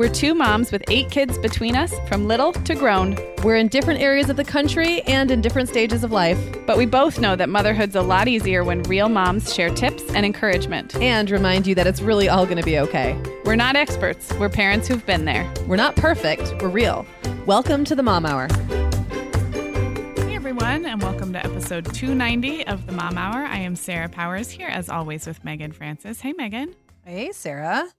We're two moms with eight kids between us, from little to grown. We're in different areas of the country and in different stages of life. But we both know that motherhood's a lot easier when real moms share tips and encouragement. And remind you that it's really all going to be okay. We're not experts, we're parents who've been there. We're not perfect, we're real. Welcome to the Mom Hour. Hey everyone, and welcome to episode 290 of the Mom Hour. I am Sarah Powers here, as always, with Meagan Francis. Hey, Meagan. Hey, Sarah.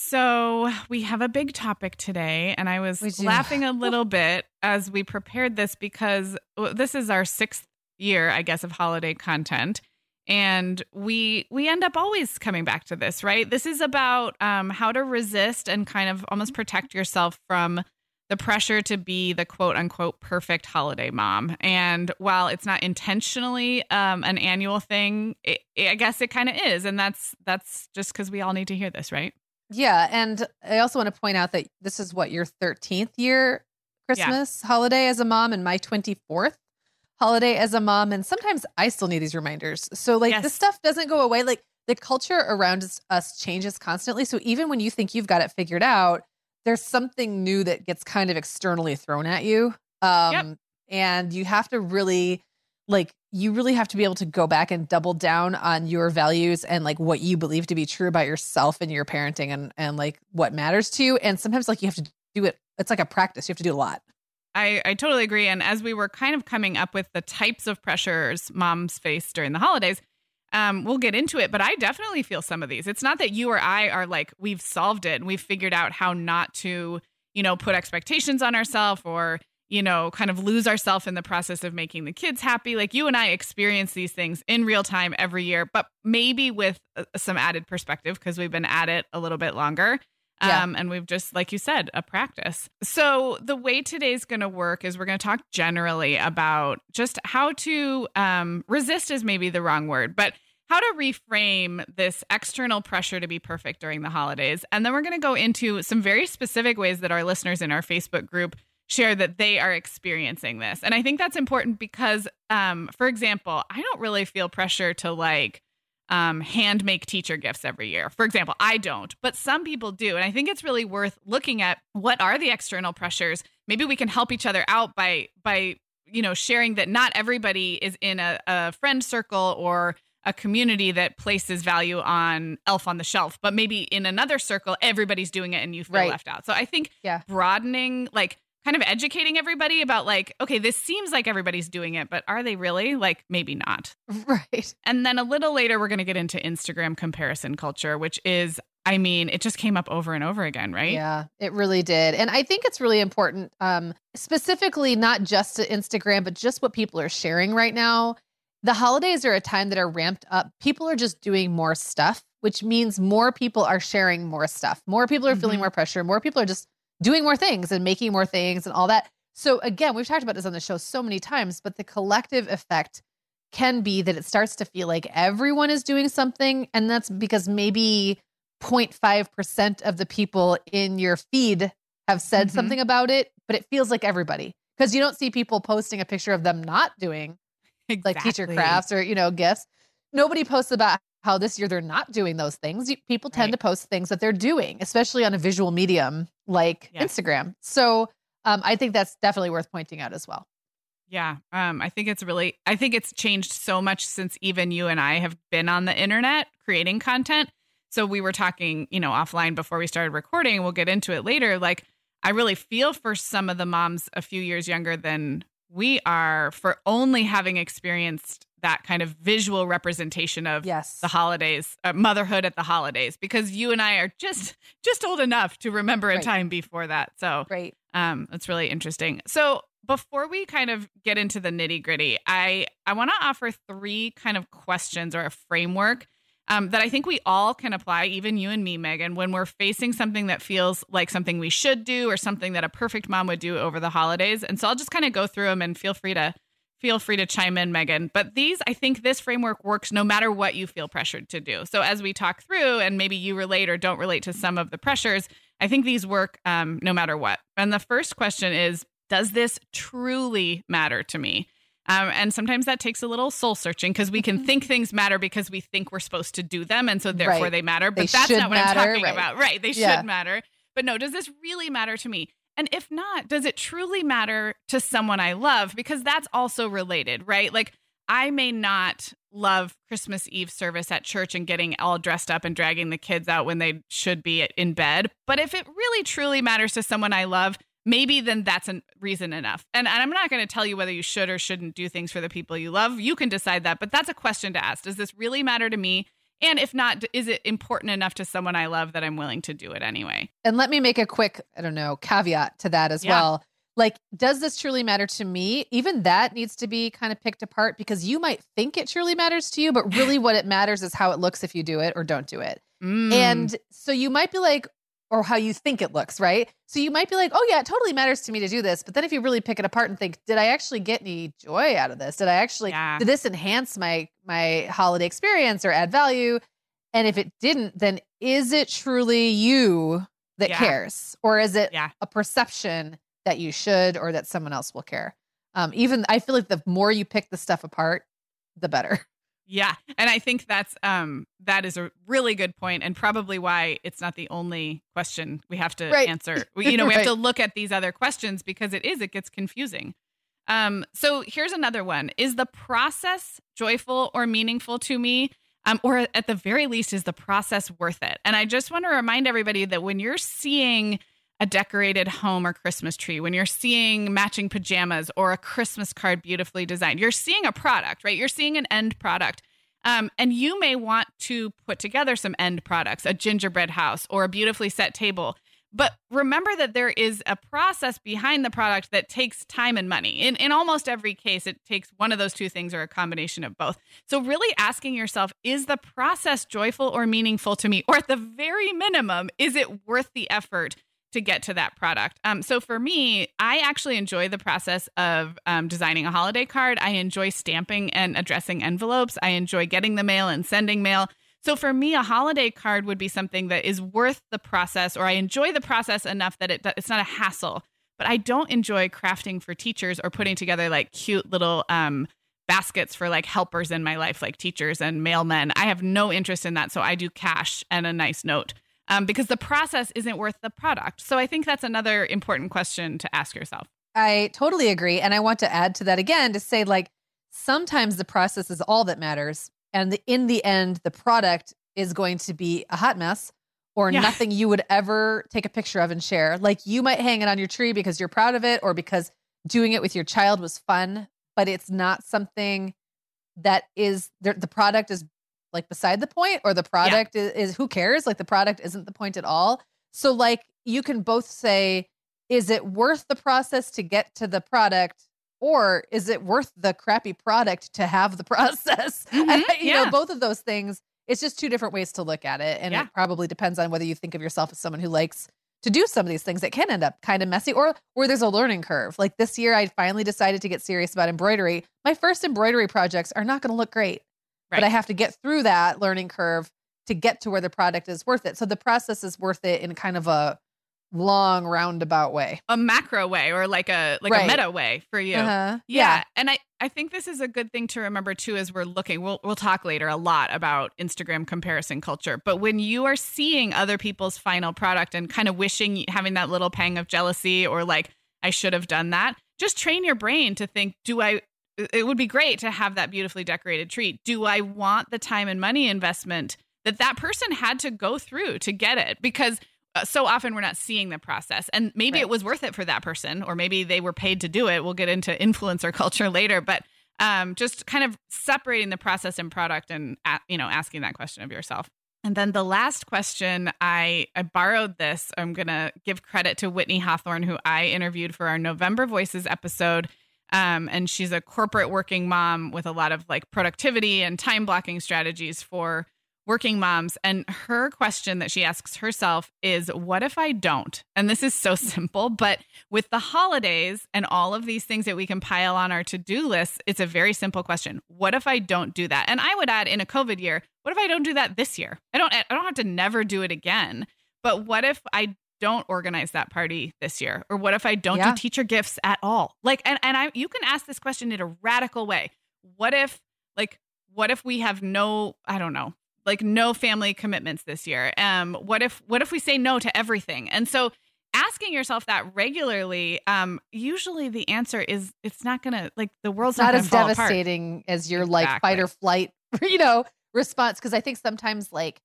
So, we have a big topic today, and I was laughing a little bit as we prepared this because this is our sixth year, I guess, of holiday content. And we we end up always coming back to this, right? This is about um, how to resist and kind of almost protect yourself from the pressure to be the quote unquote perfect holiday mom. And while it's not intentionally um, an annual thing, it, it, I guess it kind of is, and that's that's just because we all need to hear this, right? Yeah. And I also want to point out that this is what your 13th year Christmas yeah. holiday as a mom and my 24th holiday as a mom. And sometimes I still need these reminders. So, like, yes. this stuff doesn't go away. Like, the culture around us changes constantly. So, even when you think you've got it figured out, there's something new that gets kind of externally thrown at you. Um, yep. And you have to really like you really have to be able to go back and double down on your values and like what you believe to be true about yourself and your parenting and and like what matters to you and sometimes like you have to do it it's like a practice you have to do a lot I, I totally agree. And as we were kind of coming up with the types of pressures moms face during the holidays, um, we'll get into it. But I definitely feel some of these. It's not that you or I are like, we've solved it and we've figured out how not to, you know, put expectations on ourselves or you know, kind of lose ourselves in the process of making the kids happy. Like you and I experience these things in real time every year, but maybe with uh, some added perspective because we've been at it a little bit longer. Yeah. Um, and we've just, like you said, a practice. So, the way today's going to work is we're going to talk generally about just how to um, resist, is maybe the wrong word, but how to reframe this external pressure to be perfect during the holidays. And then we're going to go into some very specific ways that our listeners in our Facebook group share that they are experiencing this. And I think that's important because, um, for example, I don't really feel pressure to like um, hand make teacher gifts every year. For example, I don't, but some people do. And I think it's really worth looking at what are the external pressures. Maybe we can help each other out by, by, you know, sharing that not everybody is in a, a friend circle or a community that places value on elf on the shelf but maybe in another circle everybody's doing it and you feel right. left out so i think yeah. broadening like kind of educating everybody about like, okay, this seems like everybody's doing it, but are they really? Like, maybe not. Right. And then a little later, we're going to get into Instagram comparison culture, which is, I mean, it just came up over and over again, right? Yeah, it really did. And I think it's really important, um, specifically not just to Instagram, but just what people are sharing right now. The holidays are a time that are ramped up. People are just doing more stuff, which means more people are sharing more stuff. More people are mm-hmm. feeling more pressure. More people are just doing more things and making more things and all that. So again, we've talked about this on the show so many times, but the collective effect can be that it starts to feel like everyone is doing something and that's because maybe 0.5% of the people in your feed have said mm-hmm. something about it, but it feels like everybody because you don't see people posting a picture of them not doing exactly. like teacher crafts or, you know, gifts. Nobody posts about how this year they're not doing those things. People tend right. to post things that they're doing, especially on a visual medium like yeah. Instagram. So um, I think that's definitely worth pointing out as well. Yeah. Um, I think it's really, I think it's changed so much since even you and I have been on the internet creating content. So we were talking, you know, offline before we started recording. We'll get into it later. Like, I really feel for some of the moms a few years younger than we are for only having experienced that kind of visual representation of yes. the holidays, uh, motherhood at the holidays, because you and I are just just old enough to remember a right. time before that. So, right, um, that's really interesting. So, before we kind of get into the nitty gritty, I I want to offer three kind of questions or a framework um, that I think we all can apply, even you and me, Meagan, when we're facing something that feels like something we should do or something that a perfect mom would do over the holidays. And so I'll just kind of go through them and feel free to feel free to chime in, Meagan. But these, I think this framework works no matter what you feel pressured to do. So as we talk through, and maybe you relate or don't relate to some of the pressures, I think these work um, no matter what. And the first question is Does this truly matter to me? Um, and sometimes that takes a little soul searching because we can mm-hmm. think things matter because we think we're supposed to do them. And so therefore right. they matter. But they that's not what matter, I'm talking right. about. Right. They yeah. should matter. But no, does this really matter to me? And if not, does it truly matter to someone I love? Because that's also related, right? Like, I may not love Christmas Eve service at church and getting all dressed up and dragging the kids out when they should be in bed. But if it really truly matters to someone I love, maybe then that's a reason enough. And, I'm not going to tell you whether you should or shouldn't do things for the people you love. You can decide that. But that's a question to ask. Does this really matter to me? And if not, is it important enough to someone I love that I'm willing to do it anyway? And let me make a quick, I don't know, caveat to that as yeah. well. Like, does this truly matter to me? Even that needs to be kind of picked apart because you might think it truly matters to you, but really what it matters is how it looks if you do it or don't do it. Mm. And so you might be like, or how you think it looks, right? So you might be like, oh, yeah, it totally matters to me to do this. But then if you really pick it apart and think, did I actually get any joy out of this? Did I actually, yeah. did this enhance my, my holiday experience or add value? And if it didn't, then is it truly you that yeah. cares? Or is it yeah. a perception that you should or that someone else will care? Um, even I feel like the more you pick the stuff apart, the better. Yeah. And I think that's um that is a really good point and probably why it's not the only question we have to right. answer. We, you know, we right. have to look at these other questions because it is it gets confusing. Um so here's another one. Is the process joyful or meaningful to me? Um, or at the very least, is the process worth it? And I just want to remind everybody that when you're seeing a decorated home or Christmas tree, when you're seeing matching pajamas or a Christmas card beautifully designed, you're seeing a product, right? You're seeing an end product. Um, and you may want to put together some end products, a gingerbread house or a beautifully set table. But remember that there is a process behind the product that takes time and money. In, in almost every case, it takes one of those two things or a combination of both. So, really asking yourself, is the process joyful or meaningful to me? Or at the very minimum, is it worth the effort to get to that product. Um, so for me, I actually enjoy the process of um, designing a holiday card. I enjoy stamping and addressing envelopes. I enjoy getting the mail and sending mail. So for me, a holiday card would be something that is worth the process, or I enjoy the process enough that it, it's not a hassle. But I don't enjoy crafting for teachers or putting together like cute little um, baskets for like helpers in my life, like teachers and mailmen. I have no interest in that. So I do cash and a nice note um, because the process isn't worth the product. So I think that's another important question to ask yourself. I totally agree. And I want to add to that again to say, like, sometimes the process is all that matters. And the, in the end, the product is going to be a hot mess or yeah. nothing you would ever take a picture of and share. Like, you might hang it on your tree because you're proud of it or because doing it with your child was fun, but it's not something that is the, the product is like beside the point or the product yeah. is, is who cares? Like the product isn't the point at all. So like you can both say is it worth the process to get to the product or is it worth the crappy product to have the process? Mm-hmm, and, you yeah. know both of those things it's just two different ways to look at it and yeah. it probably depends on whether you think of yourself as someone who likes to do some of these things that can end up kind of messy or where there's a learning curve. Like this year i finally decided to get serious about embroidery. My first embroidery projects are not going to look great Right. But I have to get through that learning curve to get to where the product is worth it. So the process is worth it in kind of a long roundabout way. A macro way or like a like Right. a meta way for you. Uh-huh. Yeah. And I, I think this is a good thing to remember too as we're looking. We'll we'll talk later a lot about Instagram comparison culture. But when you are seeing other people's final product and kind of wishing having that little pang of jealousy or like I should have done that, just train your brain to think, do I it would be great to have that beautifully decorated treat. Do I want the time and money investment that that person had to go through to get it? Because uh, so often we're not seeing the process and maybe Right. it was worth it for that person or maybe they were paid to do it we'll get into influencer culture later but um, just kind of separating the process and product and you know asking that question of yourself and then the last question i i borrowed this i'm gonna give credit to whitney hawthorne who i interviewed for our november voices episode um, and she's a corporate working mom with a lot of like productivity and time blocking strategies for working moms. And her question that she asks herself is, What if I don't? And this is so simple, but with the holidays and all of these things that we can pile on our to do list, it's a very simple question. What if I don't do that? And I would add in a COVID year, what if I don't do that this year? I don't I don't have to never do it again. But what if I don't organize that party this year? Or what if I don't Yeah. do teacher gifts at all? Like and, and I you can ask this question in a radical way. What if like what if we have no, I don't know, like no family commitments this year? Um what if what if we say no to everything? And so asking yourself that regularly, um, usually the answer is it's not gonna like the world's It's not as fall apart. devastating as your like fight or flight, you know, response. Cause I think sometimes like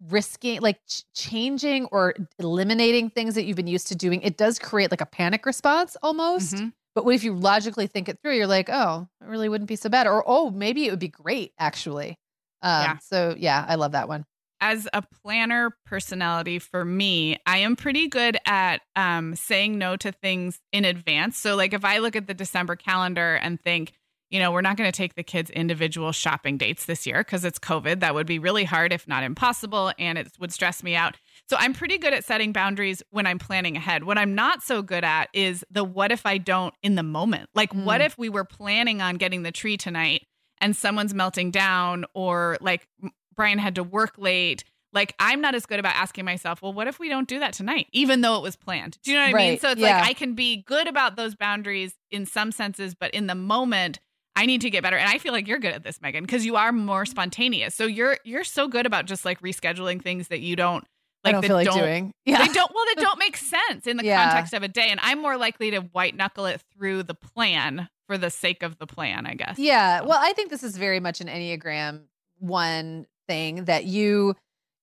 risking, like ch- changing or eliminating things that you've been used to doing, it does create like a panic response almost. Mhm. But what if you logically think it through? You're like, oh, it really wouldn't be so bad. Or, oh, maybe it would be great actually. Um, Yeah. So yeah, I love that one. as a planner personality for me, I am pretty good at um, saying no to things in advance. So, like, if I look at the December calendar and think, you know, we're not going to take the kids' individual shopping dates this year because it's COVID, that would be really hard, if not impossible, and it would stress me out. So, I'm pretty good at setting boundaries when I'm planning ahead. What I'm not so good at is the what if I don't in the moment. Like, what Mm. if we were planning on getting the tree tonight and someone's melting down, or like Brian had to work late. Like I'm not as good about asking myself, well, what if we don't do that tonight, even though it was planned? Do you know what I mean? So it's yeah. like I can be good about those boundaries in some senses, but in the moment, I need to get better. And I feel like you're good at this, Meagan, because you are more spontaneous. So you're you're so good about just like rescheduling things that you don't I like don't that feel like don't doing. Yeah. they don't well they don't make sense in the Yeah. context of a day. And I'm more likely to white knuckle it through the plan for the sake of the plan, I guess. Yeah. Well, I think this is very much an Enneagram one thing that you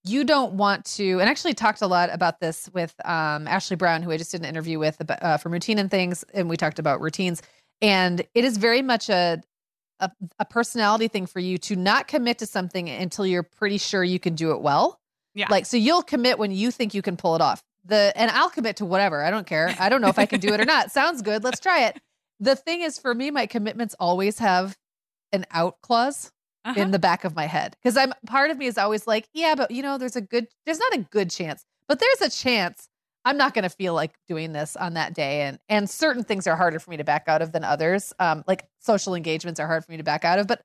you don't want to and actually talked a lot about this with um Ashley Brown who I just did an interview with about, uh, from routine and things and we talked about routines and it is very much a, a a personality thing for you to not commit to something until you're pretty sure you can do it well. Yeah. Like so you'll commit when you think you can pull it off. The and I'll commit to whatever. I don't care. I don't know if I can do it or not. Sounds good. Let's try it. The thing is for me my commitments always have an out clause Uh-huh. in the back of my head because I'm part of me is always like, yeah, but you know, there's a good, there's not a good chance, but there's a chance I'm not going to feel like doing this on that day, and and certain things are harder for me to back out of than others. Um, like social engagements are hard for me to back out of, but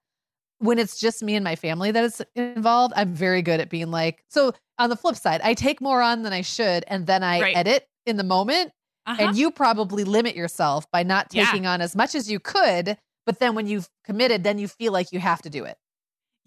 when it's just me and my family that is involved, I'm very good at being like. So on the flip side, I take more on than I should, and then I Right. edit in the moment, Uh-huh. and you probably limit yourself by not Yeah. taking on as much as you could. But then when you've committed, then you feel like you have to do it.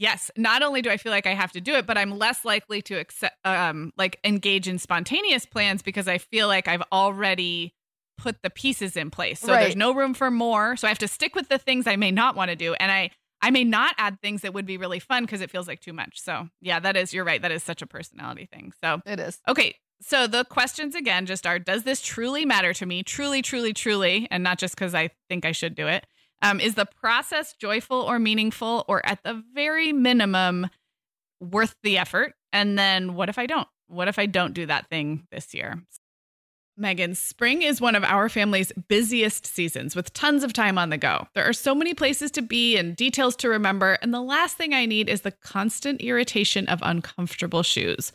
Yes. Not only do I feel like I have to do it, but I'm less likely to accept, um, like engage in spontaneous plans because I feel like I've already put the pieces in place. So there's no room for more. So I have to stick with the things I may not want to do, and I I may not add things that would be really fun because it feels like too much. So yeah, that is you're right. That is such a personality thing. So It is. Okay. So the questions again just are Does this truly matter to me? Truly, truly, truly, and not just because I think I should do it. Um, is the process joyful or meaningful, or at the very minimum, worth the effort? And then what if I don't? What if I don't do that thing this year? Meagan, spring is one of our family's busiest seasons with tons of time on the go. There are so many places to be and details to remember, and the last thing I need is the constant irritation of uncomfortable shoes.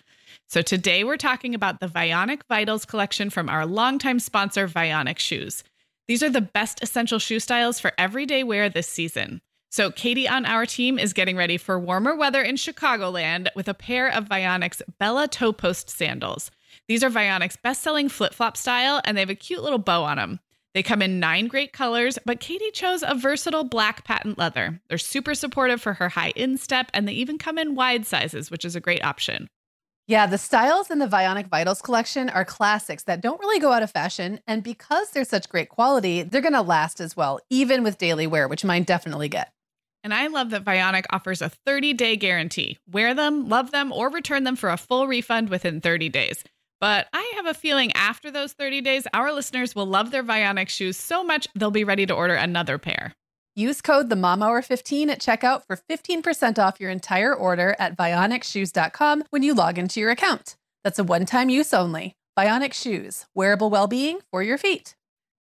So today we're talking about the Vionic Vitals collection from our longtime sponsor, Vionic Shoes. These are the best essential shoe styles for everyday wear this season. So Katie on our team is getting ready for warmer weather in Chicagoland with a pair of Vionic's Bella Toe Post sandals. These are Vionic's best selling flip flop style, and they have a cute little bow on them. They come in nine great colors, but Katie chose a versatile black patent leather. They're super supportive for her high instep, and they even come in wide sizes, which is a great option. Yeah, the styles in the Vionic Vitals collection are classics that don't really go out of fashion. And because they're such great quality, they're going to last as well, even with daily wear, which mine definitely get. And I love that Vionic offers a 30 day guarantee. Wear them, love them, or return them for a full refund within 30 days. But I have a feeling after those 30 days, our listeners will love their Vionic shoes so much they'll be ready to order another pair. Use code the Mom Hour 15 at checkout for 15% off your entire order at vionicshoes.com when you log into your account. That's a one-time use only. Vionic Shoes, wearable well-being for your feet.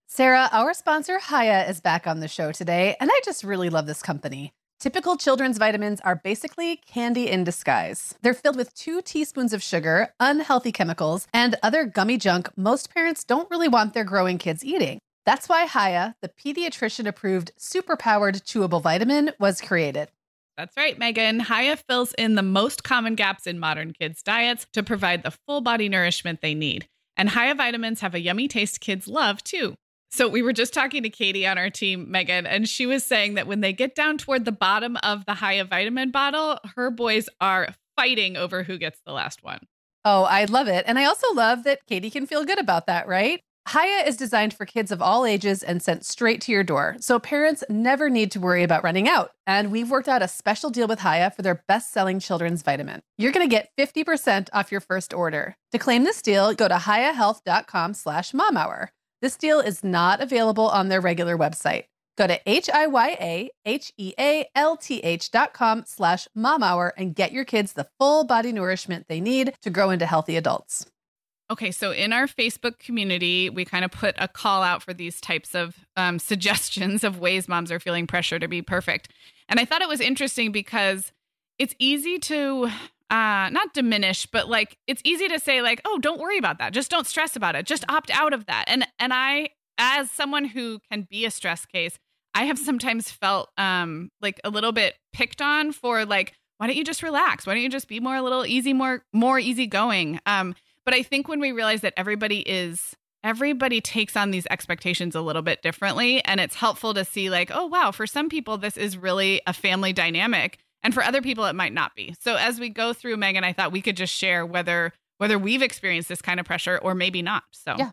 Sarah, our sponsor Hiya is back on the show today, and I just really love this company. Typical children's vitamins are basically candy in disguise. They're filled with two teaspoons of sugar, unhealthy chemicals, and other gummy junk most parents don't really want their growing kids eating. That's why Hiya, the pediatrician approved superpowered chewable vitamin, was created. That's right, Meagan. Hiya fills in the most common gaps in modern kids' diets to provide the full body nourishment they need. And Hiya vitamins have a yummy taste kids love too. So we were just talking to Katie on our team, Meagan, and she was saying that when they get down toward the bottom of the Hiya vitamin bottle, her boys are fighting over who gets the last one. Oh, I love it. And I also love that Katie can feel good about that, right? Hiya is designed for kids of all ages and sent straight to your door, so parents never need to worry about running out. And we've worked out a special deal with Hiya for their best selling children's vitamin. You're going to get 50% off your first order. To claim this deal, go to hiyahealth.com slash momhour. This deal is not available on their regular website. Go to H-I-Y-A-H-E-A-L-T-H dot com slash momhour and get your kids the full body nourishment they need to grow into healthy adults. Okay, so in our Facebook community, we kind of put a call out for these types of um, suggestions of ways moms are feeling pressure to be perfect. And I thought it was interesting because it's easy to uh, not diminish, but like it's easy to say like, oh, don't worry about that. Just don't stress about it. Just opt out of that. And and I, as someone who can be a stress case, I have sometimes felt um like a little bit picked on for like, why don't you just relax? Why don't you just be more a little easy, more more easygoing? Um, but I think when we realize that everybody is everybody takes on these expectations a little bit differently and it's helpful to see like oh wow for some people this is really a family dynamic and for other people it might not be. So as we go through meagan i thought we could just share whether whether we've experienced this kind of pressure or maybe not. So yeah.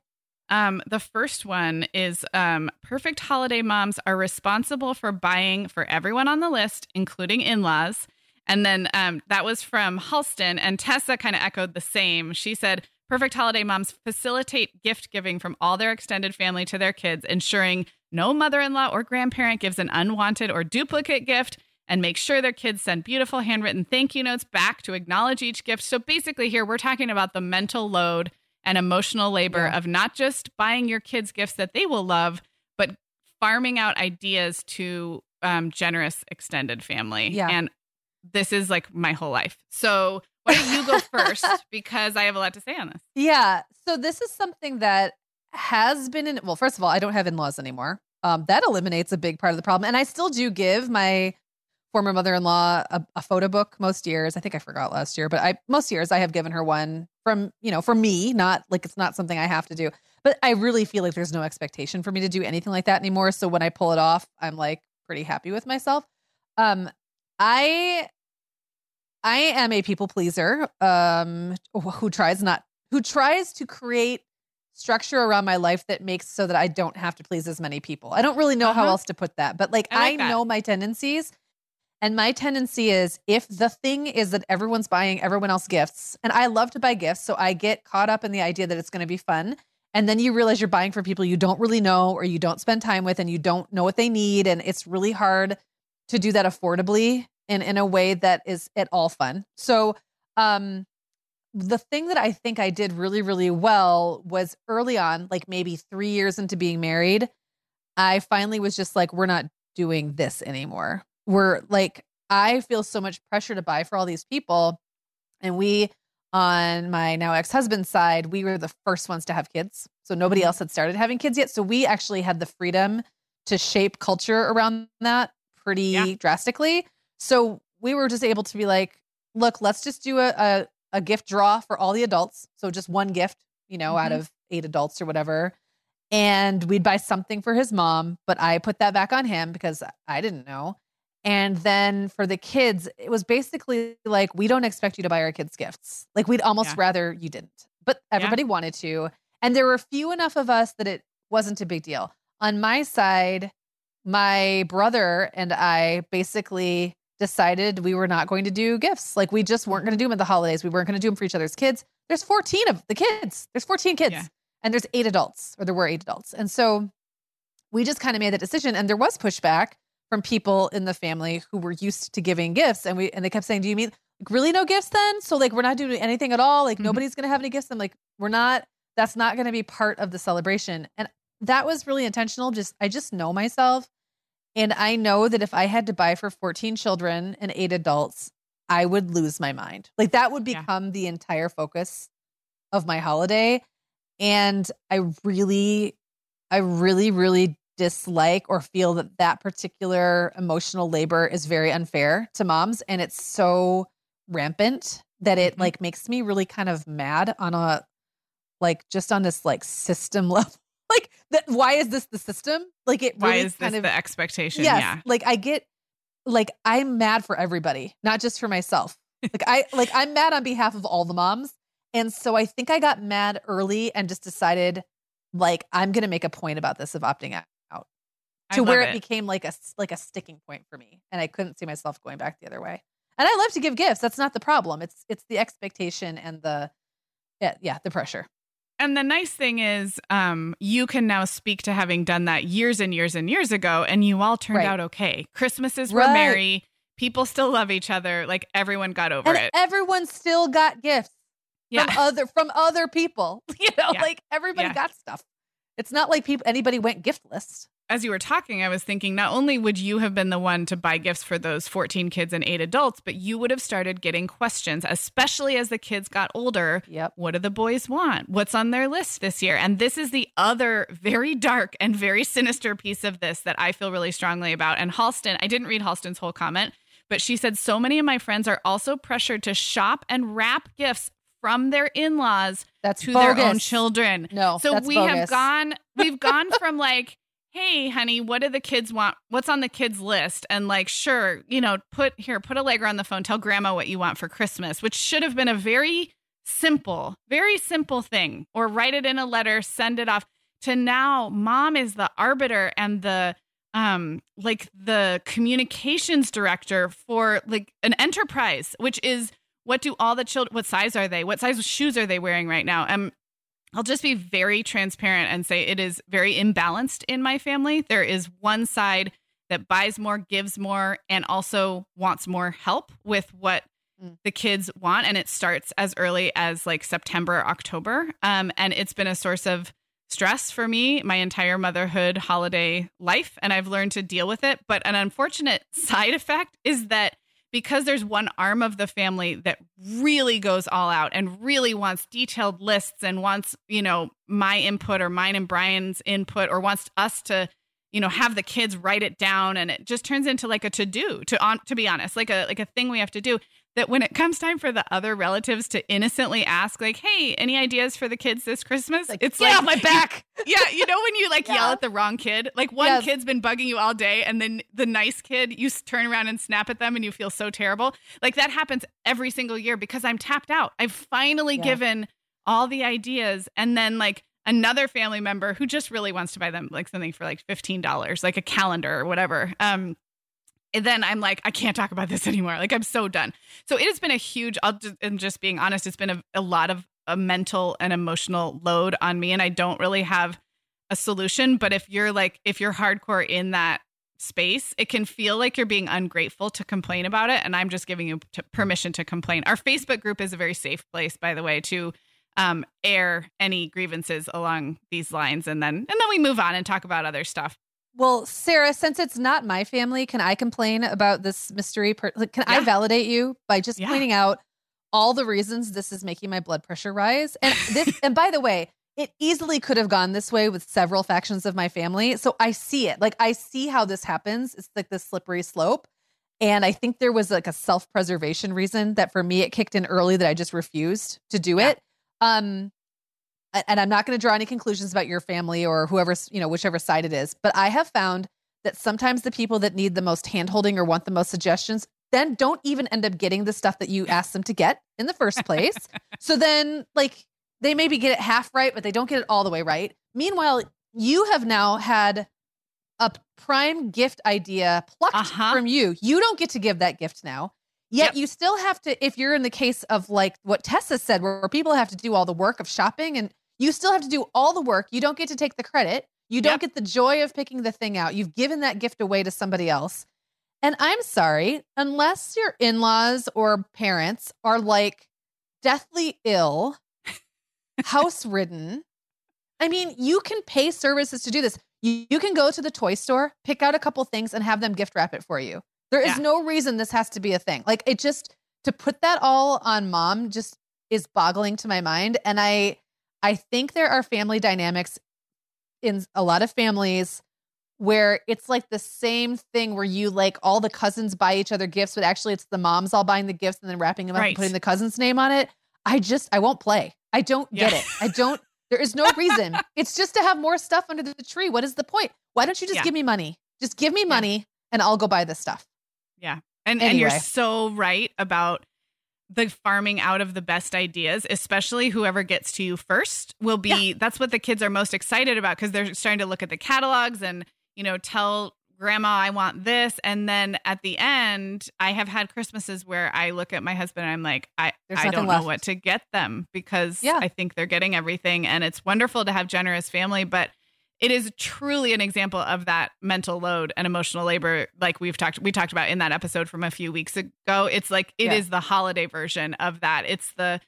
um, the first one is um, perfect holiday moms are responsible for buying for everyone on the list including in-laws and then um, that was from Halston, and Tessa kind of echoed the same. She said, Perfect holiday moms facilitate gift giving from all their extended family to their kids, ensuring no mother in law or grandparent gives an unwanted or duplicate gift, and make sure their kids send beautiful handwritten thank you notes back to acknowledge each gift. So basically, here we're talking about the mental load and emotional labor yeah. of not just buying your kids gifts that they will love, but farming out ideas to um, generous extended family. Yeah. And this is like my whole life. So why don't you go first? because I have a lot to say on this. Yeah. So this is something that has been in well, first of all, I don't have in-laws anymore. Um, that eliminates a big part of the problem. And I still do give my former mother-in-law a, a, photo book most years. I think I forgot last year, but I most years I have given her one from, you know, for me, not like it's not something I have to do. But I really feel like there's no expectation for me to do anything like that anymore. So when I pull it off, I'm like pretty happy with myself. Um, I I am a people pleaser um who tries not who tries to create structure around my life that makes so that I don't have to please as many people. I don't really know uh-huh. how else to put that, but like I, like I know my tendencies. And my tendency is if the thing is that everyone's buying everyone else gifts, and I love to buy gifts, so I get caught up in the idea that it's going to be fun. And then you realize you're buying for people you don't really know or you don't spend time with and you don't know what they need. And it's really hard to do that affordably and in a way that is at all fun. So, um, the thing that I think I did really, really well was early on, like maybe three years into being married, I finally was just like, we're not doing this anymore. We're like, I feel so much pressure to buy for all these people. And we, on my now ex husband's side, we were the first ones to have kids. So nobody mm-hmm. else had started having kids yet. So we actually had the freedom to shape culture around that pretty yeah. drastically. So we were just able to be like, look, let's just do a, a a gift draw for all the adults. So just one gift, you know, Mhm. out of eight adults or whatever. And we'd buy something for his mom, but I put that back on him because I didn't know. And then for the kids, it was basically like, we don't expect you to buy our kids gifts. Like, we'd almost Yeah. rather you didn't, but everybody wanted to. And there were few enough of us that it wasn't a big deal. On my side, my brother and I basically decided we were not going to do gifts. Like, we just weren't going to do them at the holidays. We weren't going to do them for each other's kids. There's 14 of the kids, there's 14 kids, Yeah. and there's eight adults, or there were eight adults. And so we just kind of made that decision. And there was pushback from people in the family who were used to giving gifts and we and they kept saying do you mean like, really no gifts then so like we're not doing anything at all like Mhm. nobody's gonna have any gifts i'm like we're not that's not gonna be part of the celebration and that was really intentional just i just know myself and i know that if i had to buy for 14 children and eight adults i would lose my mind like that would Yeah. become the entire focus of my holiday and i really i really really dislike or feel that that particular emotional labor is very unfair to moms and it's so rampant that it Mhm. like makes me really kind of mad on a like just on this like system level that why is this the system like it Why really is this of the expectation? yes Yeah. like i get like i'm mad for everybody not just for myself like i like i'm mad on behalf of all the moms and so i think i got mad early and just decided like i'm gonna make a point about this of opting out to where it. became like a like a sticking point for me and i couldn't see myself going back the other way and i love to give gifts that's not the problem it's it's the expectation and the yeah, yeah the pressure And the nice thing is, um, you can now speak to having done that years and years and years ago, and you all turned Right. out okay. Christmases were Right. merry. People still love each other. Like everyone got over and it. everyone still got gifts Yeah. from other from other people you know Yeah. like everybody Yeah. got stuff it's not like people anybody went giftless As you were talking, I was thinking not only would you have been the one to buy gifts for those 14 kids and eight adults, but you would have started getting questions, especially as the kids got older. yep What do the boys want? What's on their list this year? And this is the other very dark and very sinister piece of this that I feel really strongly about. And Halston, I didn't read Halston's whole comment, but she said so many of my friends are also pressured to shop and wrap gifts from their in laws that's to bogus. their own children. no So we have gone, we've gone from like, hey, honey, what do the kids want? What's on the kids' list? And like, sure, you know, put here, put Allegra on the phone, tell grandma what you want for Christmas, which should have been a very simple, very simple thing, or write it in a letter, send it off. To now, mom is the arbiter and the um like the communications director for like an enterprise which is what do all the children what size are they what size shoes are they wearing right now um I'll just be very transparent and say it is very imbalanced in my family. There is one side that buys more, gives more, and also wants more help with what Mm. the kids want. And it starts as early as like September, October. Um, and it's been a source of stress for me my entire motherhood holiday life. And I've learned to deal with it. But an unfortunate side effect is that because there's one arm of the family that really goes all out and really wants detailed lists and wants, you know, my input or mine and Brian's input or wants us to, you know, have the kids write it down. And it just turns into like a to-do to on to be honest, like a like a thing we have to do that when it comes time for the other relatives to innocently ask like, "Hey, any ideas for the kids this Christmas?" like, it's get like off my back yeah, you know when you like yell at the wrong kid? Like one Yes. kid's been bugging you all day and then the nice kid, you turn around and snap at them and you feel so terrible. Like that happens every single year because I'm tapped out. I've finally Yeah. given all the ideas and then like another family member who just really wants to buy them like something for like $15, like a calendar or whatever. Um and then I'm like, I can't talk about this anymore. Like I'm so done. So it has been a huge. I'll just, and just being honest, it's been a, a lot of a mental and emotional load on me, and I don't really have a solution. But if you're like, if you're hardcore in that space, it can feel like you're being ungrateful to complain about it. And I'm just giving you t- permission to complain. Our Facebook group is a very safe place, by the way, to um, air any grievances along these lines, and then and then we move on and talk about other stuff. Well, Sarah, since it's not my family, can I complain about this mystery? Per- like, can I validate you by just Yeah. pointing out all the reasons this is making my blood pressure rise? And this, and by the way, it easily could have gone this way with several factions of my family. So I see it. Like I see how this happens. It's like this slippery slope. And I think there was like a self preservation reason that for me it kicked in early that I just refused to do Yeah. it. Um, and I'm not going to draw any conclusions about your family or whoever's, you know, whichever side it is. But I have found that sometimes the people that need the most handholding or want the most suggestions then don't even end up getting the stuff that you asked them to get in the first place. so then, like, they maybe get it half right, but they don't get it all the way right. Meanwhile, you have now had a prime gift idea plucked Uh-huh. from you. You don't get to give that gift now. Yet Yep. you still have to, if you're in the case of like what Tessa said, where, people have to do all the work of shopping and you still have to do all the work. You don't get to take the credit. You don't Yep. get the joy of picking the thing out. You've given that gift away to somebody else. And I'm sorry, unless your in laws or parents are like deathly ill, house ridden, I mean, you can pay services to do this. You, you can go to the toy store, pick out a couple things, and have them gift wrap it for you. There is Yeah. no reason this has to be a thing. Like it just to put that all on mom just is boggling to my mind. And I I think there are family dynamics in a lot of families where it's like the same thing where you like all the cousins buy each other gifts, but actually it's the moms all buying the gifts and then wrapping them up Right. and putting the cousin's name on it. I just I won't play. I don't get it. I don't there is no reason. it's just to have more stuff under the tree. What is the point? Why don't you just Yeah. give me money? Just give me money and I'll go buy this stuff. And and you're so right about the farming out of the best ideas, especially whoever gets to you first will be that's what the kids are most excited about because they're starting to look at the catalogs and, you know, tell grandma I want this. And then at the end I have had Christmases where I look at my husband and I'm like I There's I don't left. know what to get them because Yeah. I think they're getting everything. And it's wonderful to have generous family but it is truly an example of that mental load and emotional labor like we've talked we talked about in that episode from a few weeks ago it's like it is Yeah. the holiday version of that it's the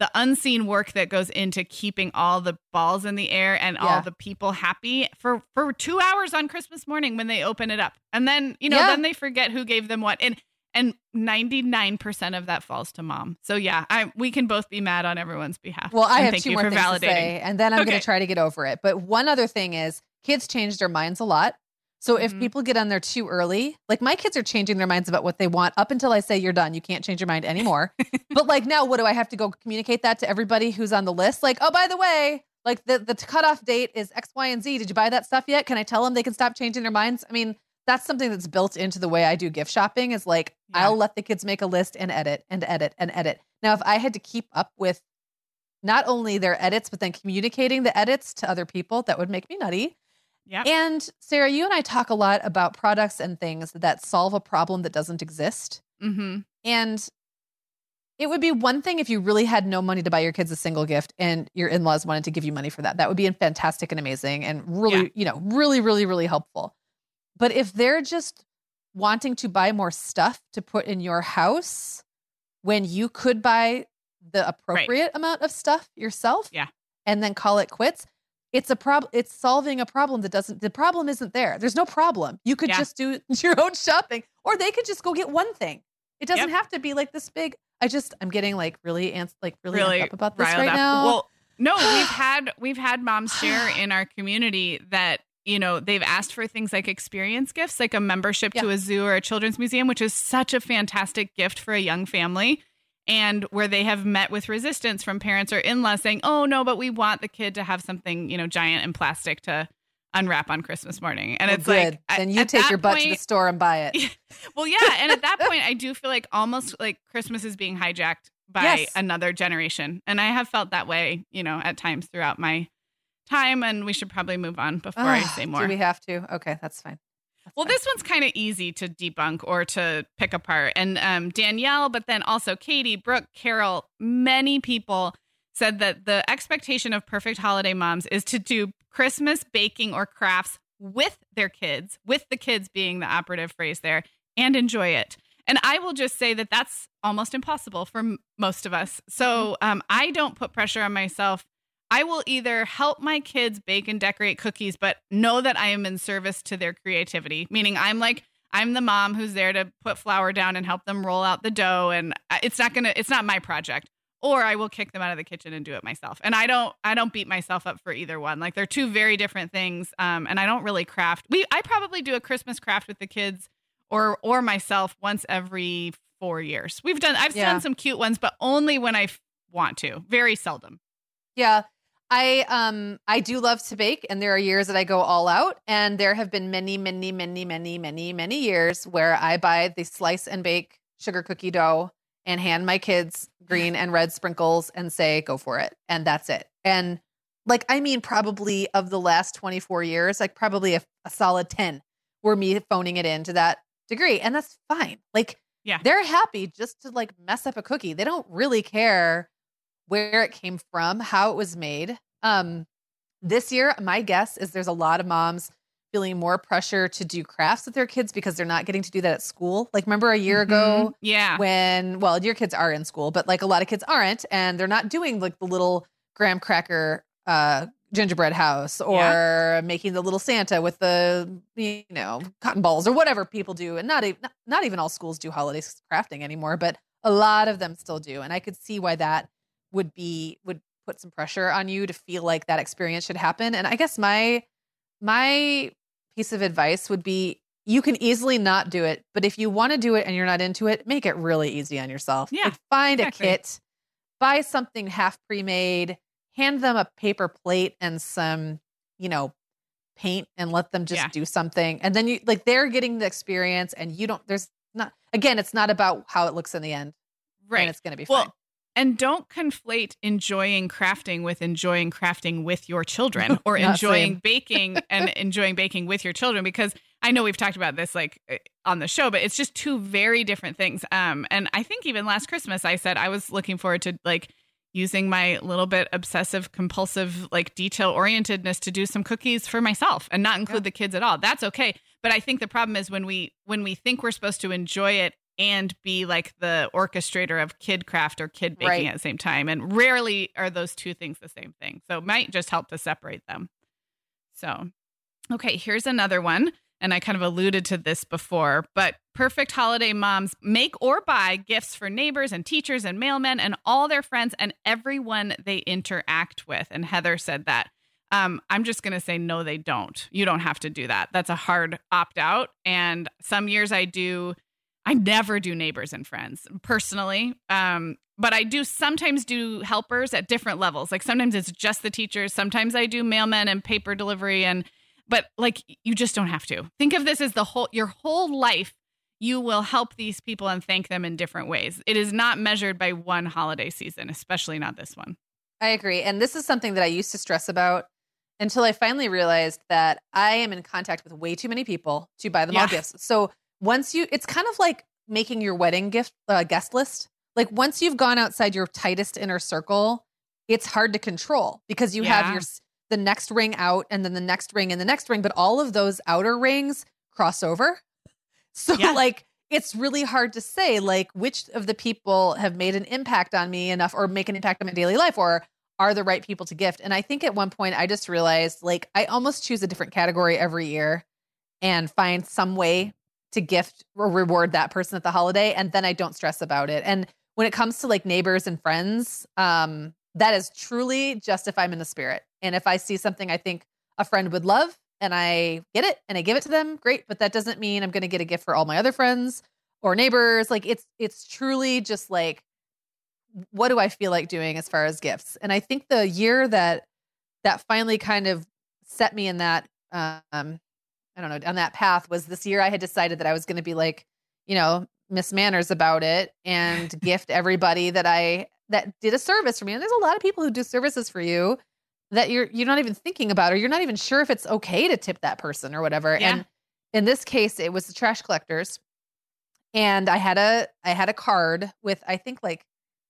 the unseen work that goes into keeping all the balls in the air and Yeah. all the people happy for for 2 hours on Christmas morning when they open it up and then you know Yeah. then they forget who gave them what and and 99% of that falls to mom. So yeah, I we can both be mad on everyone's behalf. Well, I And have thank two you more for things validating. to say, and then I'm going to try to get over it. But one other thing is, kids change their minds a lot. So if Mhm. people get on there too early, like my kids are changing their minds about what they want up until I say you're done. You can't change your mind anymore. but like now, what do I have to go communicate that to everybody who's on the list? Like, oh, by the way, like the the cutoff date is X, Y, and Z. Did you buy that stuff yet? Can I tell them they can stop changing their minds? I mean, that's something that's built into the way I do gift shopping. Is like Yeah. I'll let the kids make a list and edit and edit and edit. Now, if I had to keep up with not only their edits, but then communicating the edits to other people, that would make me nutty. Yeah. And Sarah, you and I talk a lot about products and things that solve a problem that doesn't exist. Mm-hmm. And it would be one thing if you really had no money to buy your kids a single gift and your in laws wanted to give you money for that. That would be fantastic and amazing and really, Yeah. you know, really, really, really helpful. But if they're just wanting to buy more stuff to put in your house when you could buy the appropriate amount of stuff yourself Yeah. and then call it quits, it's a problem. It's solving a problem that doesn't, the problem isn't there. There's no problem. You could Yeah. just do your own shopping or they could just go get one thing. It doesn't Yep. have to be like this big. I just, I'm getting like really, ants like really, really up about this right up. now. Well, no, we've had we've had moms share in our community that you know they've asked for things like experience gifts, like a membership to a zoo or a children's museum, which is such a fantastic gift for a young family. And where they have met with resistance from parents or in-laws saying, "Oh no, but we want the kid to have something, you know, giant and plastic to unwrap on Christmas morning." And Well, it's good. like, then you take your butt to the store and buy it. well, yeah, and at that point, I do feel like almost like Christmas is being hijacked by Yes. another generation, and I have felt that way, you know, at times throughout my time. And we should probably move on before I say more. Do we have to? Okay, that's fine. That's Well, fine. this one's kind of easy to debunk or to pick apart. And um, Danielle, but then also Katie, Brooke, Carol, many people said that the expectation of perfect holiday moms is to do Christmas baking or crafts with their kids, with the kids being the operative phrase there, and enjoy it. And I will just say that that's almost impossible for m- most of us. So um, I don't put pressure on myself. I will either help my kids bake and decorate cookies, but know that I am in service to their creativity, meaning I'm like, I'm the mom who's there to put flour down and help them roll out the dough. And it's not going to, it's not my project. Or I will kick them out of the kitchen and do it myself. And I don't, I don't beat myself up for either one. Like they're two very different things. Um, and I don't really craft. We, I probably do a Christmas craft with the kids or or myself once every four years. We've done I've Yeah. done some cute ones, but only when I f- want to. Very seldom. Yeah. I um I do love to bake and there are years that I go all out and there have been many many many many many many years where I buy the slice and bake sugar cookie dough and hand my kids green and red sprinkles and say go for it and that's it. And like I mean probably of the last 24 years like probably a, a solid 10 were me phoning it in to that degree and that's fine. Like Yeah. they're happy just to like mess up a cookie. They don't really care where it came from, how it was made. Um, this year, my guess is there's a lot of moms feeling more pressure to do crafts with their kids because they're not getting to do that at school. Like, remember a year ago Mhm. Yeah. when, well, your kids are in school, but like a lot of kids aren't, and they're not doing like the little graham cracker uh, gingerbread house or making the little Santa with the you know cotton balls or whatever people do, and not even not even all schools do holiday crafting anymore, but a lot of them still do, and I could see why that would be would put some pressure on you to feel like that experience should happen. And I guess my my piece of advice would be you can easily not do it, but if you want to do it and you're not into it, make it really easy on yourself. Yeah, Like, find exactly. a kit, buy something half pre-made, hand them a paper plate and some, you know, paint and let them just Yeah. do something. And then you like they're getting the experience and you don't there's not again, it's not about how it looks in the end. right. And it's gonna be Well, fine. And don't conflate enjoying crafting with enjoying crafting with your children or enjoying same. baking and enjoying baking with your children because I know we've talked about this like uh, on the show but it's just two very different things. Um and I think even last Christmas I said I was looking forward to like using my little bit obsessive compulsive like detail orientedness to do some cookies for myself and not include Yeah. the kids at all. That's okay. But I think the problem is when we when we think we're supposed to enjoy it and be like the orchestrator of kid craft or kid baking Right. at the same time. And rarely are those two things the same thing. So it might just help to separate them. So, okay, here's another one. And I kind of alluded to this before, but perfect holiday moms make or buy gifts for neighbors and teachers and mailmen and all their friends and everyone they interact with. And Heather said that. Um, I'm just going to say, no, they don't. You don't have to do that. That's a hard opt out. And some years I do, I never do neighbors and friends personally. Um, but I do sometimes do helpers at different levels. Like sometimes it's just the teachers. Sometimes I do mailmen and paper delivery. And, but like you just don't have to think of this as the whole, your whole life. You will help these people and thank them in different ways. It is not measured by one holiday season, especially not this one. I agree. And this is something that I used to stress about until I finally realized that I am in contact with way too many people to buy them all gifts. So once you, it's kind of like making your wedding gift uh, guest list. Like once you've gone outside your tightest inner circle, it's hard to control because you have your the next ring out and then the next ring and the next ring, but all of those outer rings cross over. So Yeah. like it's really hard to say like which of the people have made an impact on me enough or make an impact on my daily life or are the right people to gift. And I think at one point I just realized like I almost choose a different category every year and find some way to gift or reward that person at the holiday and then I don't stress about it. And when it comes to like neighbors and friends, um that is truly just if I'm in the spirit. And if I see something I think a friend would love and I get it and I give it to them, great, but that doesn't mean I'm going to get a gift for all my other friends or neighbors. Like it's it's truly just like what do I feel like doing as far as gifts? And I think the year that that finally kind of set me in that um I don't know, on that path was this year I had decided that I was going to be like, you know, Miss Manners about it and gift everybody that I that did a service for me. And there's a lot of people who do services for you that you're you're not even thinking about or you're not even sure if it's okay to tip that person or whatever. Yeah. And in this case it was the trash collectors. And I had a I had a card with I think like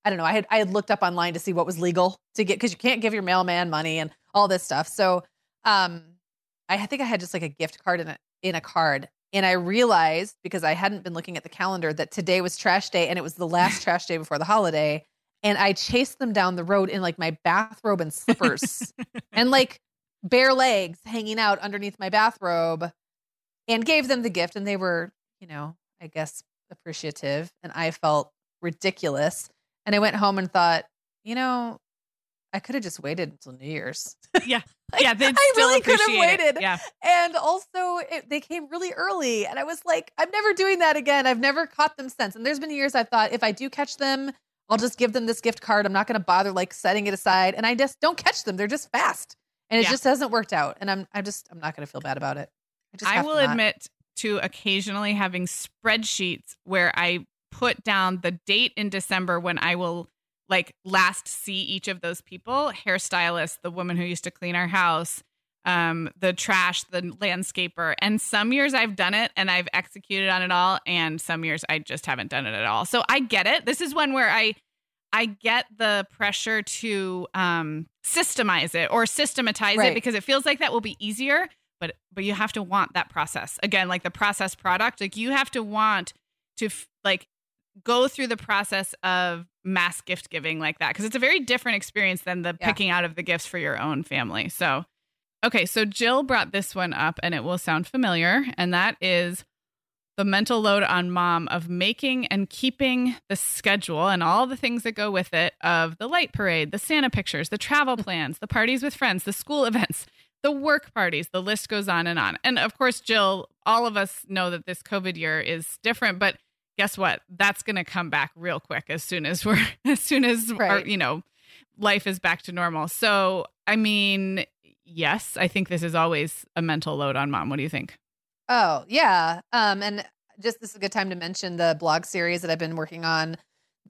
I don't know, I had I had looked up online to see what was legal to get cuz you can't give your mailman money and all this stuff. So um I think I had just like a gift card in a in a card. And I realized because I hadn't been looking at the calendar that today was trash day and it was the last trash day before the holiday. And I chased them down the road in like my bathrobe and slippers and like bare legs hanging out underneath my bathrobe and gave them the gift. And they were, you know, I guess appreciative. And I felt ridiculous. And I went home and thought, you know, I could have just waited until New Year's. Yeah. Like, yeah, they I really could have appreciate it. waited. Yeah. And also, it, they came really early. And I was like, I'm never doing that again. I've never caught them since. And there's been years I thought if I do catch them, I'll just give them this gift card. I'm not going to bother like setting it aside. And I just don't catch them. They're just fast. And it Yeah. just hasn't worked out. And I'm, I just, I'm not going to feel bad about it. I just, I will to admit to occasionally having spreadsheets where I put down the date in December when I will like last see each of those people hairstylist, the woman who used to clean our house, um, the trash, the landscaper. And some years I've done it and I've executed on it all. And some years I just haven't done it at all. So I get it. This is one where I, I get the pressure to um, systemize it or systematize Right. it because it feels like that will be easier. But but you have to want that process again, like the process product. Like you have to want to f- like go through the process of mass gift giving like that because it's a very different experience than the Yeah. picking out of the gifts for your own family. So okay, so Jill brought this one up and it will sound familiar, and that is the mental load on mom of making and keeping the schedule and all the things that go with it of the light parade, the Santa pictures, the travel plans, the parties with friends, the school events, the work parties, the list goes on and on. And of course, Jill, all of us know that this COVID year is different, but guess what? That's going to come back real quick as soon as we're as soon as our, Right. you know, life is back to normal. So, I mean, yes, I think this is always a mental load on mom. What do you think? Oh, yeah. Um, and just this is a good time to mention the blog series that I've been working on.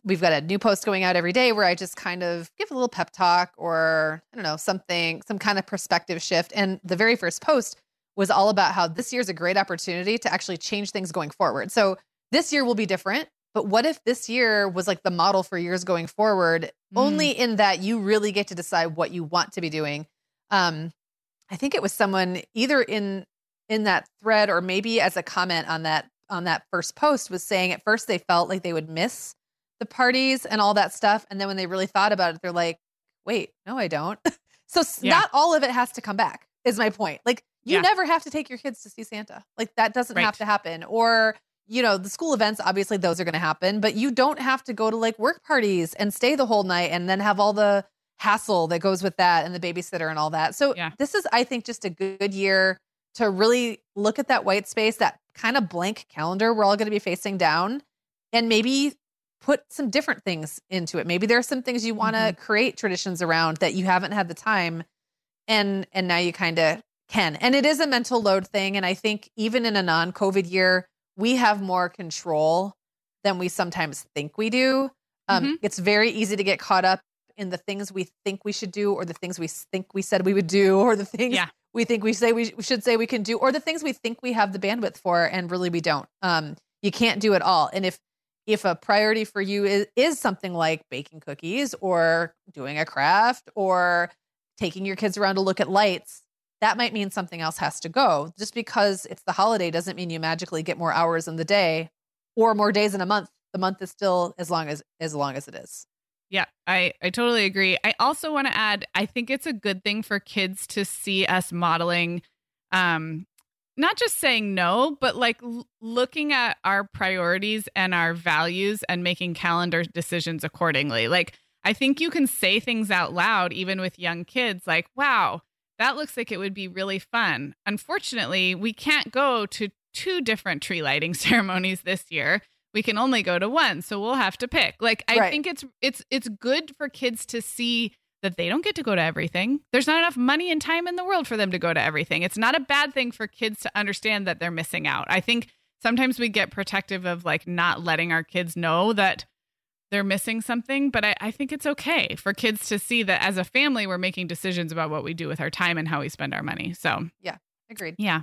We've got a new post going out every day where I just kind of give a little pep talk or I don't know, something, some kind of perspective shift. And the very first post was all about how this year's a great opportunity to actually change things going forward. So this year will be different, but what if this year was like the model for years going forward, Mm. only in that you really get to decide what you want to be doing? Um, I think it was someone either in in that thread or maybe as a comment on that on that first post was saying at first they felt like they would miss the parties and all that stuff and then when they really thought about it they're like wait no i don't so Yeah. not all of it has to come back is my point like you Yeah. never have to take your kids to see santa like that doesn't Right. have to happen or you know the school events obviously those are going to happen but you don't have to go to like work parties and stay the whole night and then have all the hassle that goes with that and the babysitter and all that so Yeah. this is i think just a good year to really look at that white space, that kind of blank calendar we're all going to be facing down, and maybe put some different things into it. Maybe there are some things you want to Mm-hmm. create traditions around that you haven't had the time, and and now you kind of can. And it is a mental load thing. And I think even in a non-COVID year, we have more control than we sometimes think we do. Um, Mm-hmm. It's very easy to get caught up in the things we think we should do, or the things we think we said we would do, or the things Yeah. we think we say we, sh- we should say we can do, or the things we think we have the bandwidth for, and really we don't. Um, you can't do it all. And if if a priority for you is, is something like baking cookies or doing a craft or taking your kids around to look at lights, that might mean something else has to go. Just because it's the holiday doesn't mean you magically get more hours in the day or more days in a month. The month is still as long as as long as it is. Yeah, I, I totally agree. I also want to add, I think it's a good thing for kids to see us modeling, um, not just saying no, but like l- looking at our priorities and our values and making calendar decisions accordingly. Like, I think you can say things out loud, even with young kids, like, wow, that looks like it would be really fun. Unfortunately, we can't go to two different tree lighting ceremonies this year. We can only go to one so we'll have to pick. Like i Right. think it's it's it's good for kids to see that they don't get to go to everything. There's not enough money and time in the world for them to go to everything. It's not a bad thing for kids to understand that they're missing out. I think sometimes we get protective of like not letting our kids know that they're missing something but I, I think it's okay for kids to see that as a family we're making decisions about what we do with our time and how we spend our money so yeah, Agreed. yeah.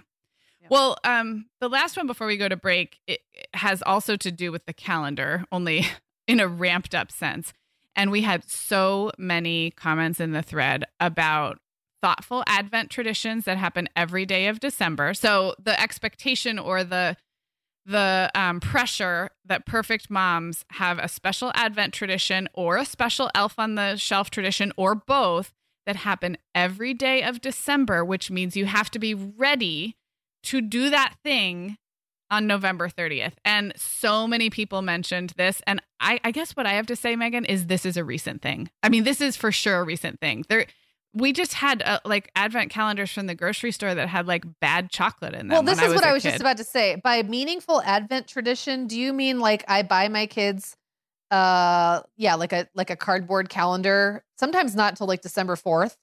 Yeah. Well, um, the last one before we go to break it, it has also to do with the calendar, only in a ramped up sense. And we had so many comments in the thread about thoughtful Advent traditions that happen every day of December. So the expectation or the the um, pressure that perfect moms have a special Advent tradition or a special elf on the shelf tradition or both that happen every day of December, which means you have to be ready to do that thing on November 30th. And so many people mentioned this. And I, I guess what I have to say, Meagan, is this is a recent thing. I mean, this is for sure a recent thing. There we just had uh, like advent calendars from the grocery store that had like bad chocolate in them. Well, this is I what I was kid. just about to say. By meaningful Advent tradition, do you mean like I buy my kids uh yeah, like a like a cardboard calendar, sometimes not until like December 4th,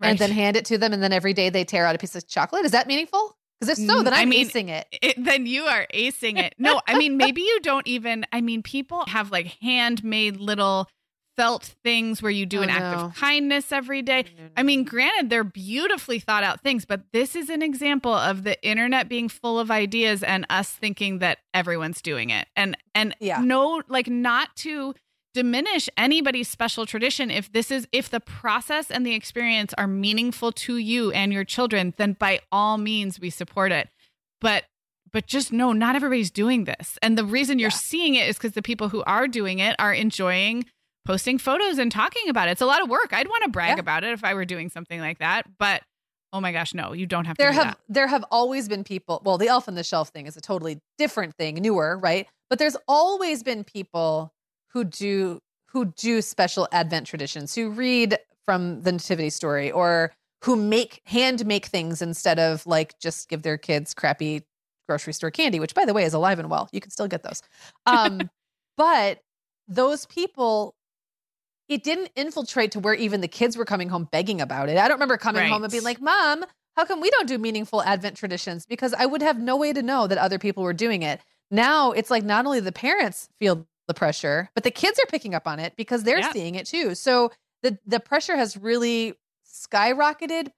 Right. and then hand it to them and then every day they tear out a piece of chocolate? Is that meaningful? Because if so, then Mm, I I'm mean, acing it. it, then you are acing it. No, I mean, maybe you don't even, I mean, people have like handmade little felt things where you do Oh, an act no. of kindness every day. I mean, granted, they're beautifully thought out things, but this is an example of the internet being full of ideas and us thinking that everyone's doing it. And, and Yeah. no, like not to diminish anybody's special tradition. If this is, if the process and the experience are meaningful to you and your children, then by all means we support it. But, but just know not everybody's doing this. And the reason you're Yeah. seeing it is because the people who are doing it are enjoying posting photos and talking about it. It's a lot of work. I'd want to brag Yeah. about it if I were doing something like that. But oh my gosh, no, you don't have to there have that. there have always been people well the elf on the shelf thing is a totally different thing newer right but there's always been people who do who do special advent traditions who read from the nativity story or who make hand make things instead of like just give their kids crappy grocery store candy which by the way is alive and well you can still get those um but those people it didn't infiltrate to where even the kids were coming home begging about it. I don't remember coming home and being like, "Mom, how come we don't do meaningful Advent traditions?" Because I would have no way to know that other people were doing it. Now it's like not only the parents feel the pressure, but the kids are picking up on it because they're Yeah. seeing it too. So the the pressure has really skyrocketed,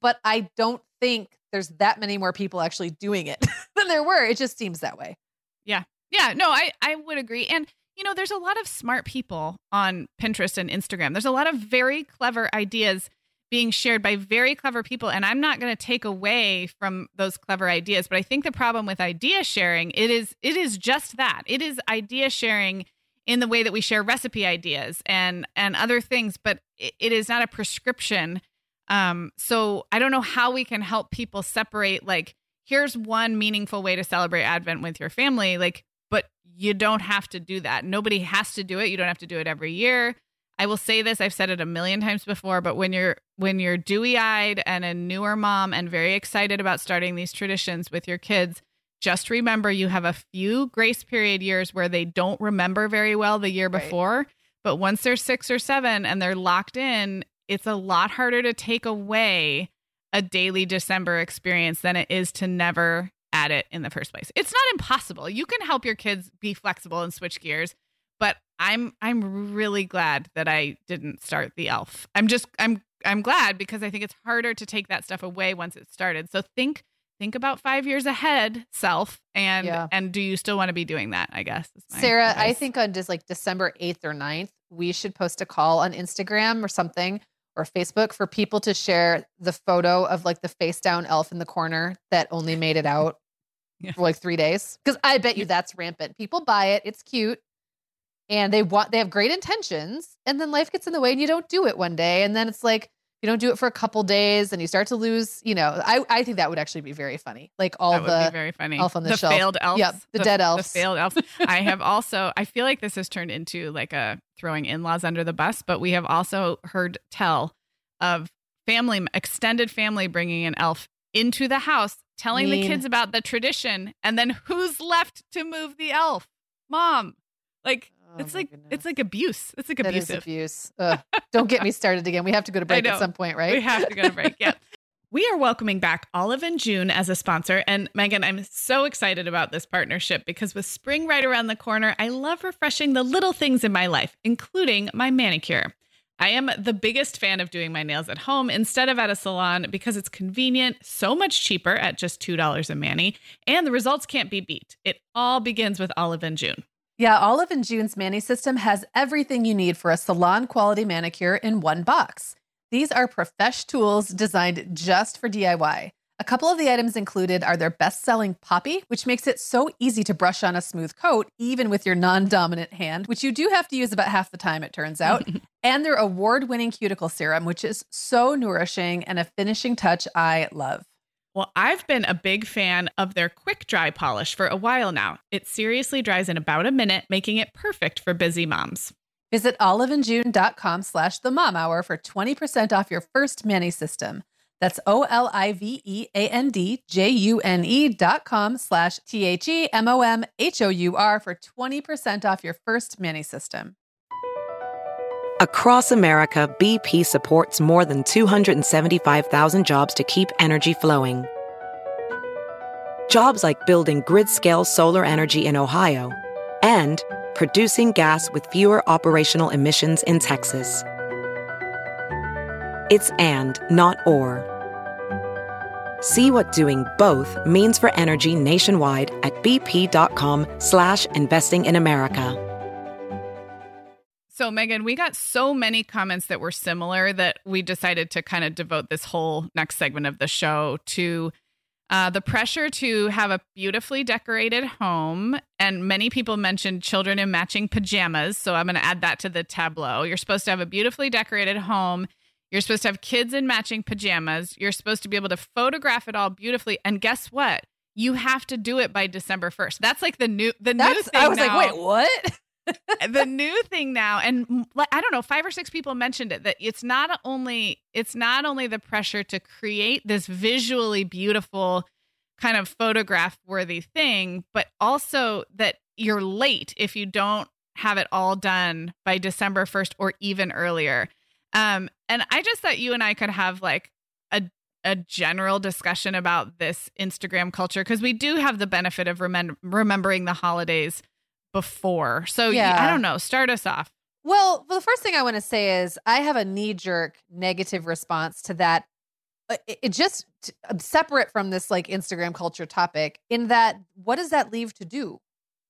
but I don't think there's that many more people actually doing it than there were. It just seems that way. Yeah. Yeah, no, I I would agree. And you know, there's a lot of smart people on Pinterest and Instagram. There's a lot of very clever ideas being shared by very clever people and I'm not going to take away from those clever ideas, but I think the problem with idea sharing, it is it is just that. It is idea sharing in the way that we share recipe ideas and and other things, but it, it is not a prescription. Um so I don't know how we can help people separate like here's one meaningful way to celebrate Advent with your family. Like, but you don't have to do that. Nobody has to do it. You don't have to do it every year. I will say this, I've said it a million times before, but when you're when you're dewy-eyed and a newer mom and very excited about starting these traditions with your kids, just remember you have a few grace period years where they don't remember very well the year Right. before, but once they're 6 or 7 and they're locked in, it's a lot harder to take away a daily December experience than it is to never add it in the first place. It's not impossible. You can help your kids be flexible and switch gears, but I'm I'm really glad that I didn't start the elf. I'm just I'm I'm glad because I think it's harder to take that stuff away once it's started. So think think about 5 years ahead self and Yeah. and do you still want to be doing that, I guess. Sarah, I think on just like December 8th or 9th, we should post a call on Instagram or something or Facebook for people to share the photo of like the face down elf in the corner that only made it out Yeah. for like three days. Because I bet you that's rampant. People buy it, it's cute, and they want they have great intentions, and then life gets in the way and you don't do it one day. And then it's like you don't do it for a couple days and you start to lose, you know. I, I think that would actually be very funny. Like all the very funny. elf on the the shelf. failed elves. Yep, the dead elves. The failed elves. I have also. I feel like this has turned into like a throwing in-laws under the bus, but we have also heard tell of family, extended family, bringing an elf into the house, telling the kids about the tradition, and then who's left to move the elf? Mom. Like Oh it's like goodness. it's like abuse. It's like That abusive. abuse. Ugh. Don't get me started again. We have to go to break at some point, right? We have to go to break. Yeah. We are welcoming back Olive and June as a sponsor. And Meagan, I'm so excited about this partnership because with spring right around the corner, I love refreshing the little things in my life, including my manicure. I am the biggest fan of doing my nails at home instead of at a salon because it's convenient, so much cheaper at just $2 a mani, and the results can't be beat. It all begins with Olive and June. Yeah, Olive and June's Mani system has everything you need for a salon quality manicure in one box. These are profesh tools designed just for DIY. A couple of the items included are their best selling Poppy, which makes it so easy to brush on a smooth coat, even with your non dominant hand, which you do have to use about half the time, it turns out. and their award winning cuticle serum, which is so nourishing and a finishing touch I love. Well, I've been a big fan of their quick dry polish for a while now. It seriously dries in about a minute, making it perfect for busy moms. Visit oliveandjune.com slash the mom hour for 20% off your first mani system. That's O L I V E A N D J U N E dot com slash T H E M O M H O U R for 20% off your first mani system. Across America, BP supports more than 275,000 jobs to keep energy flowing. Jobs like building grid scale solar energy in Ohio and producing gas with fewer operational emissions in Texas. It's and, not or. See what doing both means for energy nationwide at bp.com slash investing in America. So, Meagan, we got so many comments that were similar that we decided to kind of devote this whole next segment of the show to uh, the pressure to have a beautifully decorated home. And many people mentioned children in matching pajamas. So, I'm going to add that to the tableau. You're supposed to have a beautifully decorated home. You're supposed to have kids in matching pajamas. You're supposed to be able to photograph it all beautifully. And guess what? You have to do it by December 1st. That's like the new the That's, new thing. I was now like, wait, what? the new thing now and i don't know five or six people mentioned it that it's not only it's not only the pressure to create this visually beautiful kind of photograph worthy thing but also that you're late if you don't have it all done by december 1st or even earlier um and i just thought you and i could have like a a general discussion about this instagram culture because we do have the benefit of remem- remembering the holidays before. So yeah. I don't know. Start us off. Well, the first thing I want to say is I have a knee jerk negative response to that. Uh, it, it just separate from this like Instagram culture topic in that what does that leave to do?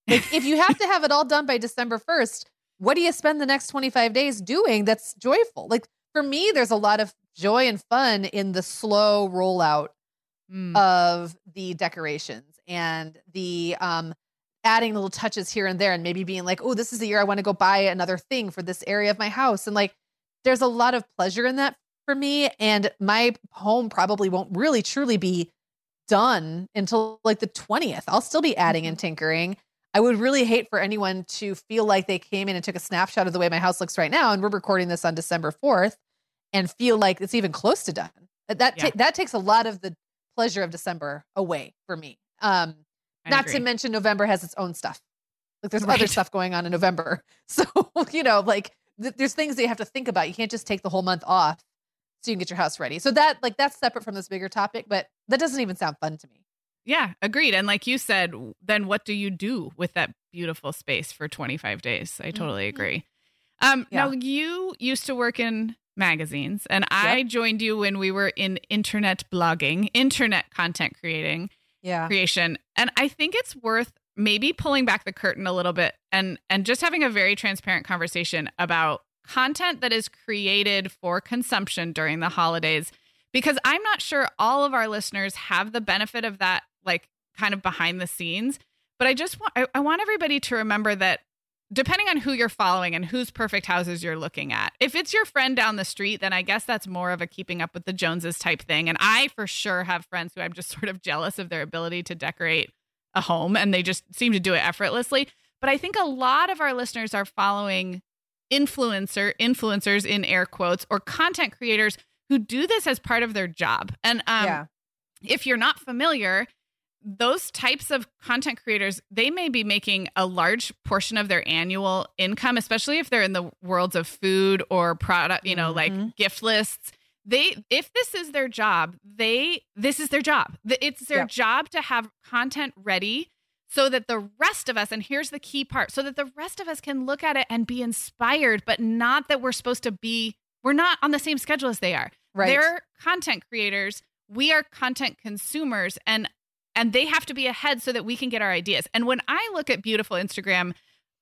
Like if you have to have it all done by December 1st, what do you spend the next 25 days doing that's joyful? Like for me, there's a lot of joy and fun in the slow rollout mm. of the decorations and the um adding little touches here and there and maybe being like, oh, this is the year I want to go buy another thing for this area of my house. And like, there's a lot of pleasure in that for me. And my home probably won't really truly be done until like the 20th. I'll still be adding and mm-hmm. tinkering. I would really hate for anyone to feel like they came in and took a snapshot of the way my house looks right now. And we're recording this on December 4th and feel like it's even close to done. That, yeah. ta- that takes a lot of the pleasure of December away for me. Um, Not to mention November has its own stuff. Like there's right. other stuff going on in November. So, you know, like th- there's things that you have to think about. You can't just take the whole month off so you can get your house ready. So that like that's separate from this bigger topic, but that doesn't even sound fun to me. Yeah, agreed. And like you said, then what do you do with that beautiful space for 25 days? I totally mm-hmm. agree. Um yeah. now you used to work in magazines and yep. I joined you when we were in internet blogging, internet content creating yeah. creation. And I think it's worth maybe pulling back the curtain a little bit and and just having a very transparent conversation about content that is created for consumption during the holidays because I'm not sure all of our listeners have the benefit of that like kind of behind the scenes. But I just want I, I want everybody to remember that depending on who you're following and whose perfect houses you're looking at. If it's your friend down the street, then I guess that's more of a keeping up with the Joneses type thing. And I for sure have friends who I'm just sort of jealous of their ability to decorate a home and they just seem to do it effortlessly. But I think a lot of our listeners are following influencer influencers in air quotes or content creators who do this as part of their job. And um, yeah. if you're not familiar, those types of content creators they may be making a large portion of their annual income especially if they're in the worlds of food or product you know mm-hmm. like gift lists. They if this is their job they this is their job. It's their job to have content ready so that the rest of us and here's the key part so that the rest of us can look at it and be inspired but not that we're supposed to be we're not on the same schedule as they are. Right. They're content creators. We are content consumers and and they have to be ahead so that we can get our ideas. And when I look at beautiful Instagram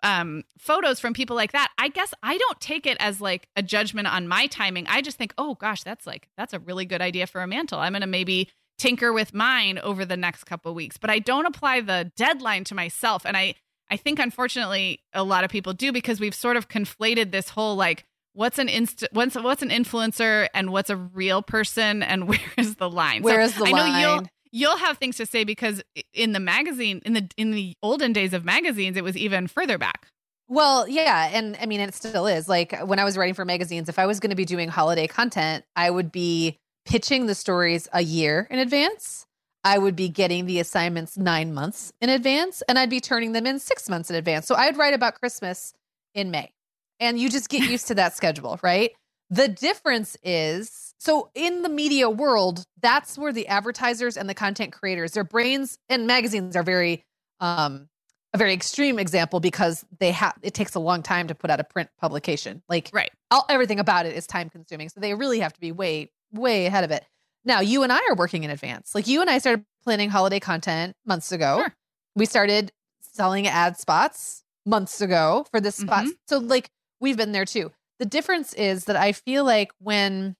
um, photos from people like that, I guess I don't take it as like a judgment on my timing. I just think, oh gosh, that's like that's a really good idea for a mantle. I'm gonna maybe tinker with mine over the next couple weeks, but I don't apply the deadline to myself. And I I think unfortunately a lot of people do because we've sort of conflated this whole like what's an inst what's what's an influencer and what's a real person and where is the line? Where so is the I line? You'll have things to say because in the magazine in the in the olden days of magazines it was even further back Well, yeah. And I mean, it still is. Like when I was writing for magazines, if I was going to be doing holiday content, I would be pitching the stories a year in advance. I would be getting the assignments nine months in advance, and I'd be turning them in six months in advance. So I'd write about Christmas in May. And you just get used to that schedule, right? The difference is so in the media world, that's where the advertisers and the content creators, their brains and magazines are very um a very extreme example because they have it takes a long time to put out a print publication. Like right. all, everything about it is time consuming. So they really have to be way way ahead of it. Now, you and I are working in advance. Like you and I started planning holiday content months ago. Sure. We started selling ad spots months ago for this spot. Mhm. So like we've been there too. The difference is that I feel like when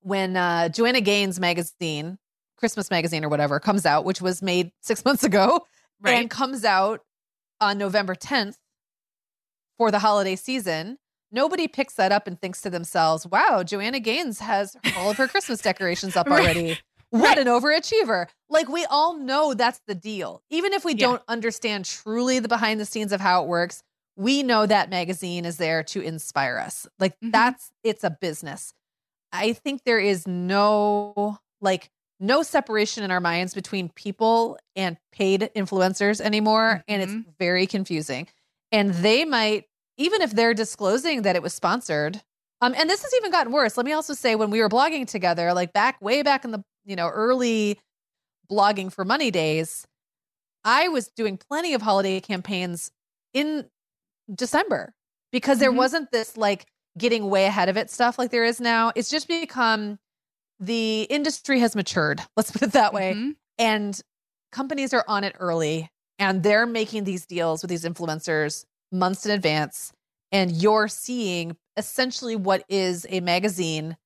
when uh Joanna Gaines magazine, Christmas magazine or whatever comes out, which was made 6 months ago Right. and comes out on November 10th for the holiday season, nobody picks that up and thinks to themselves, "Wow, Joanna Gaines has all of her Christmas decorations up Right. already." What Right. an overachiever. Like we all know that's the deal. Even if we Yeah. don't understand truly the behind the scenes of how it works, we know that magazine is there to inspire us. Like Mhm. that's it's a business. I think there is no like no separation in our minds between people and paid influencers anymore and it's Mhm. very confusing. And they might even if they're disclosing that it was sponsored. Um and this has even gotten worse. Let me also say when we were blogging together like back way back in the, you know, early blogging for money days, I was doing plenty of holiday campaigns in December because there Mhm. wasn't this like getting way ahead of it stuff like there is now. It's just become the industry has matured. Let's put it that way. Mhm. And companies are on it early and they're making these deals with these influencers months in advance. And you're seeing essentially what is a magazine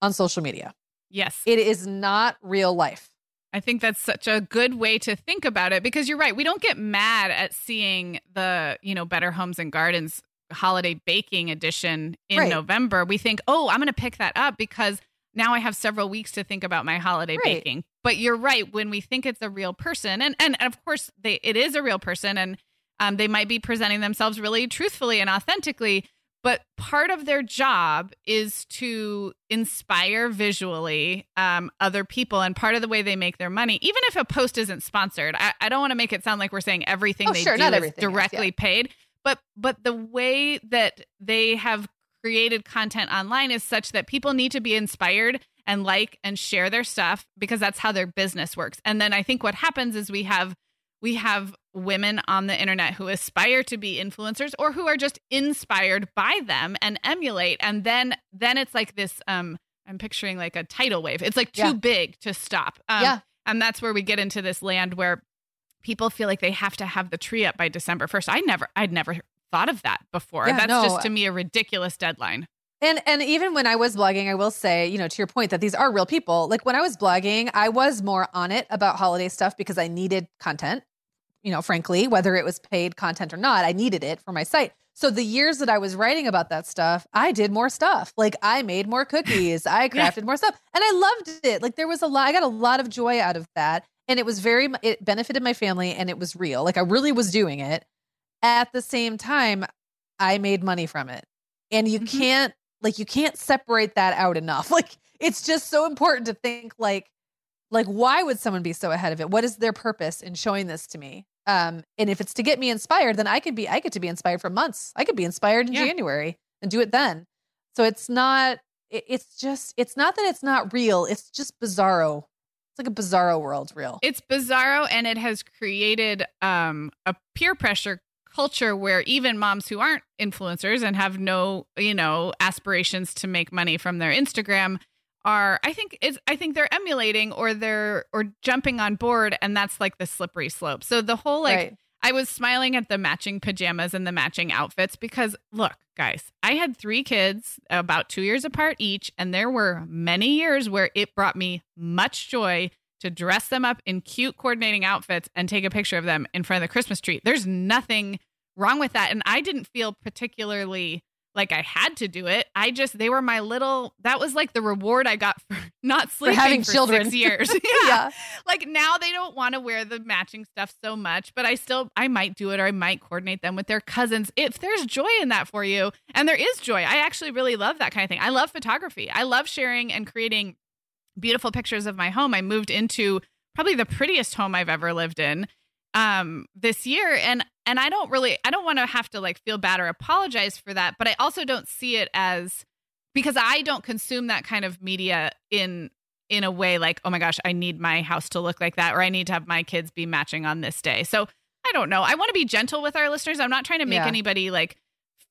on social media. Yes. It is not real life. I think that's such a good way to think about it because you're right. We don't get mad at seeing the, you know, Better Homes and Gardens holiday baking edition in Right. November. We think, oh, I'm going to pick that up because now I have several weeks to think about my holiday Right. baking. But you're right. When we think it's a real person, and, and of course, they, it is a real person, and um, they might be presenting themselves really truthfully and authentically. But part of their job is to inspire visually um, other people. And part of the way they make their money, even if a post isn't sponsored, I, I don't want to make it sound like we're saying everything Oh, they sure, do not is everything is, directly yeah. paid. But but the way that they have created content online is such that people need to be inspired and like and share their stuff because that's how their business works. And then I think what happens is we have we have women on the internet who aspire to be influencers or who are just inspired by them and emulate and then then it's like this um i'm picturing like a tidal wave it's like too Yeah. big to stop um, Yeah. and that's where we get into this land where people feel like they have to have the tree up by december 1st i never i'd never thought of that before Yeah, that's no. just to me a ridiculous deadline And and even when I was blogging, I will say, you know, to your point that these are real people. Like when I was blogging, I was more on it about holiday stuff because I needed content. You know, frankly, whether it was paid content or not, I needed it for my site. So the years that I was writing about that stuff, I did more stuff. Like I made more cookies, I Yeah. crafted more stuff, and I loved it. Like there was a lot. I got a lot of joy out of that, and it was very. It benefited my family, and it was real. Like I really was doing it. At the same time, I made money from it, and you Mhm. can't like you can't separate that out enough like it's just so important to think like like why would someone be so ahead of it what is their purpose in showing this to me um and if it's to get me inspired then i could be i get to be inspired for months. I could be inspired in Yeah. january and do it then. So it's not it, it's just it's not that it's not real. It's just bizarro. It's like a bizarro world real. It's bizarro and it has created um, a peer pressure culture where even moms who aren't influencers and have no you know aspirations to make money from their instagram are i think it's i think they're emulating or they're or jumping on board and that's like the slippery slope so the whole like right I was smiling at the matching pajamas and the matching outfits because look, guys, I had three kids about two years apart each, and there were many years where it brought me much joy to dress them up in cute coordinating outfits and take a picture of them in front of the Christmas tree. There's nothing wrong with that. And I didn't feel particularly like I had to do it. I just they were my little that was like the reward I got for not sleeping for having for children. six years. yeah. yeah. Like now they don't want to wear the matching stuff so much, but I still I might do it or I might coordinate them with their cousins if there's joy in that for you. And there is joy. I actually really love that kind of thing. I love photography. I love sharing and creating beautiful pictures of my home. I moved into probably the prettiest home I've ever lived in um this year and and I don't really I don't want to have to like feel bad or apologize for that, but I also don't see it as because I don't consume that kind of media in in a way like, oh my gosh, I need my house to look like that or I need to have my kids be matching on this day. So I don't know. I want to be gentle with our listeners. I'm not trying to make Yeah. anybody like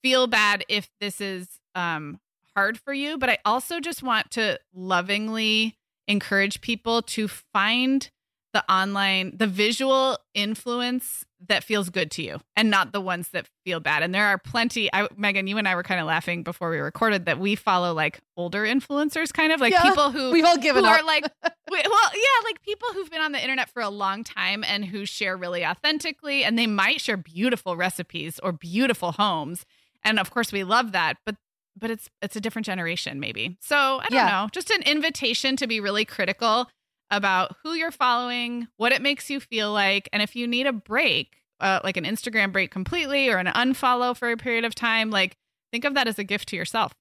feel bad if this is um hard for you, but I also just want to lovingly encourage people to find the online the visual influence that feels good to you and not the ones that feel bad and there are plenty I, meagan you and i were kind of laughing before we recorded that we follow like older influencers kind of like Yeah, people who We've all given who up. are like well yeah like people who've been on the internet for a long time and who share really authentically and they might share beautiful recipes or beautiful homes and of course we love that but but it's it's a different generation maybe so i don't Yeah. know just an invitation to be really critical about who you're following what it makes you feel like and if you need a break uh, like an instagram break completely or an unfollow for a period of time like think of that as a gift to yourself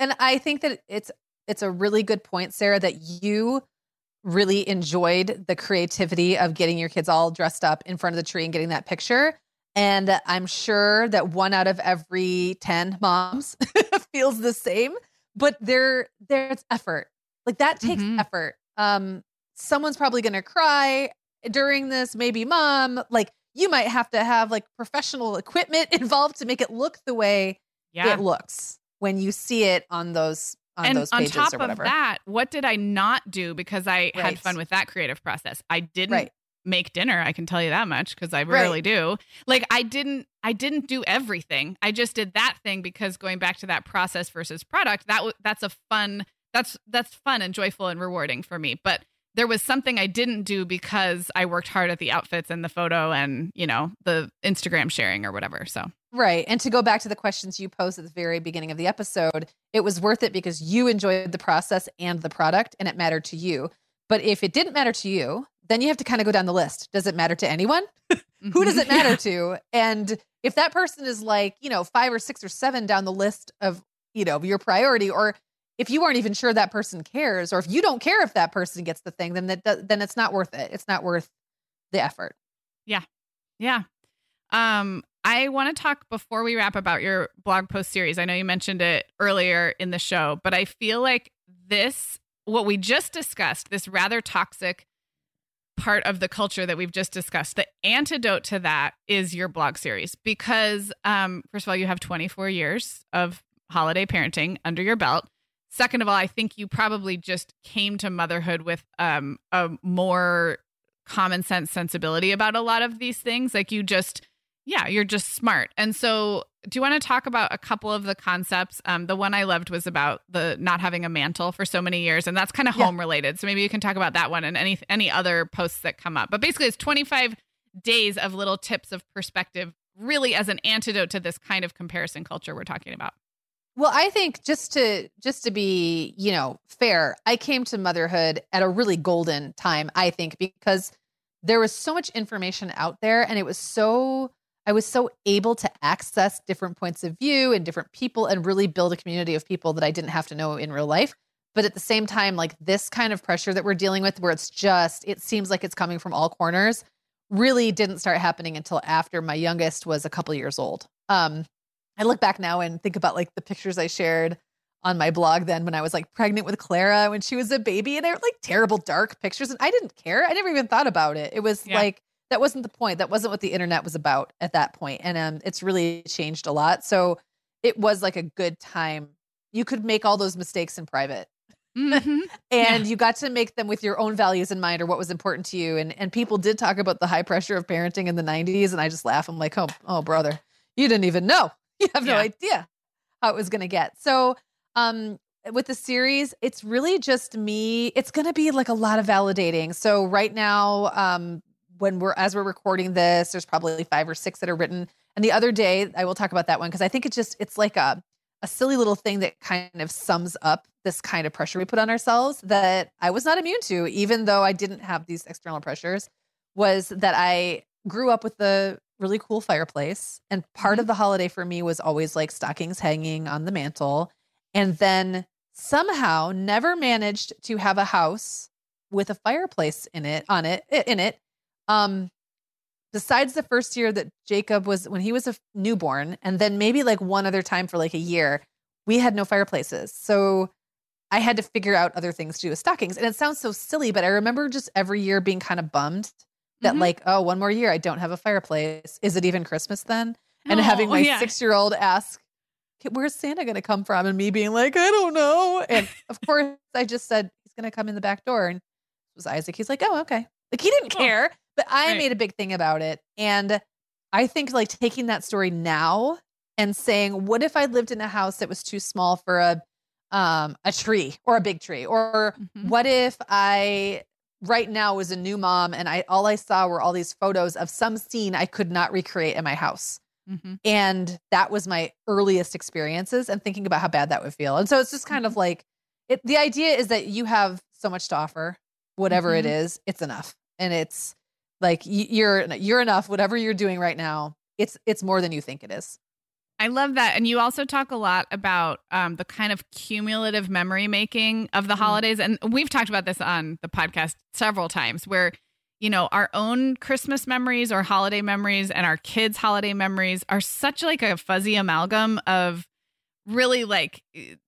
And I think that it's it's a really good point, Sarah, that you really enjoyed the creativity of getting your kids all dressed up in front of the tree and getting that picture. And I'm sure that one out of every 10 moms feels the same, but there there's effort. Like that takes Mhm. effort. Um someone's probably going to cry during this, maybe mom, like you might have to have like professional equipment involved to make it look the way yeah it looks when you see it on those on and those on pages top or whatever. of that, what did I not do because I had fun with that creative process? I didn't Right. make dinner, I can tell you that much because I Right. rarely do. Like I didn't I didn't do everything. I just did that thing because going back to that process versus product, that w- that's a fun that's that's fun and joyful and rewarding for me. But there was something I didn't do because I worked hard at the outfits and the photo and, you know, the Instagram sharing or whatever. So, Right. And to go back to the questions you posed at the very beginning of the episode, it was worth it because you enjoyed the process and the product and it mattered to you. But if it didn't matter to you, then you have to kind of go down the list. Does it matter to anyone? Who does it mm-hmm. matter to? And if that person is like, you know, five or six or seven down the list of, you know, your priority, or if you aren't even sure that person cares, or if you don't care if that person gets the thing, then that then it's not worth it. It's not worth the effort. Yeah. Yeah. Um, I want to talk before we wrap about your blog post series. I know you mentioned it earlier in the show, but I feel like this, what we just discussed, this rather toxic part of the culture that we've just discussed, the antidote to that is your blog series. Because, um, first of all, you have 24 years of holiday parenting under your belt. Second of all, I think you probably just came to motherhood with um, a more common sense sensibility about a lot of these things. Like you just, yeah, you're just smart. And so, do you want to talk about a couple of the concepts? Um, the one I loved was about the not having a mantle for so many years, and that's kind of Yeah. home related. So maybe you can talk about that one and any any other posts that come up. But basically, it's 25 days of little tips of perspective, really as an antidote to this kind of comparison culture we're talking about. Well, I think just to just to be, you know, fair, I came to motherhood at a really golden time, I think, because there was so much information out there and it was so I was so able to access different points of view and different people and really build a community of people that I didn't have to know in real life. But at the same time, like this kind of pressure that we're dealing with, where it's just, it seems like it's coming from all corners, really didn't start happening until after my youngest was a couple years old. Um, I look back now and think about like the pictures I shared on my blog then when I was like pregnant with Clara when she was a baby and they were like terrible dark pictures and I didn't care. I never even thought about it. It was Yeah. like that wasn't the point. That wasn't what the internet was about at that point. And um it's really changed a lot. So it was like a good time. You could make all those mistakes in private Mhm. and you got to make them with your own values in mind or what was important to you and and people did talk about the high pressure of parenting in the 90s and i just laugh i'm like oh oh brother you didn't even know you have no Yeah. idea how it was going to get. So um with the series it's really just me it's going to be like a lot of validating. So right now um when we're as we're recording this there's probably five or six that are written. And the other day i will talk about that one because i think it's just it's like a a silly little thing that kind of sums up this kind of pressure we put on ourselves that I was not immune to, even though I didn't have these external pressures, was that I grew up with a really cool fireplace. And part Mm-hmm. of the holiday for me was always like stockings hanging on the mantle. And then somehow never managed to have a house with a fireplace in it on it in it. Um besides the first year that Jacob was when he was a newborn and then maybe like one other time for like a year, we had no fireplaces. So I had to figure out other things to do with stockings. And it sounds so silly, but I remember just every year being kind of bummed that Mhm. like, oh, one more year I don't have a fireplace. Is it even Christmas then? and Oh, having my yeah. six year old ask, where's Santa going to come from? And me being like, I don't know. And of course, I just said, he's going to come in the back door. And it was Isaac. He's like, oh, okay. Like he didn't care, but I Right. made a big thing about it. And I think like taking that story now and saying, what if I lived in a house that was too small for a, um, a tree or a big tree? Or Mhm. what if I right now was a new mom and I all I saw were all these photos of some scene I could not recreate in my house. Mhm. And that was my earliest experiences and thinking about how bad that would feel. And so it's just kind of like it the idea is that you have so much to offer, whatever it Mhm. is, it's enough. And it's like you're you're enough whatever you're doing right now. It's it's more than you think it is. I love that. And you also talk a lot about um, the kind of cumulative memory making of the Mhm. holidays. And we've talked about this on the podcast several times where, you know, our own Christmas memories or holiday memories and our kids' holiday memories are such like a fuzzy amalgam of really like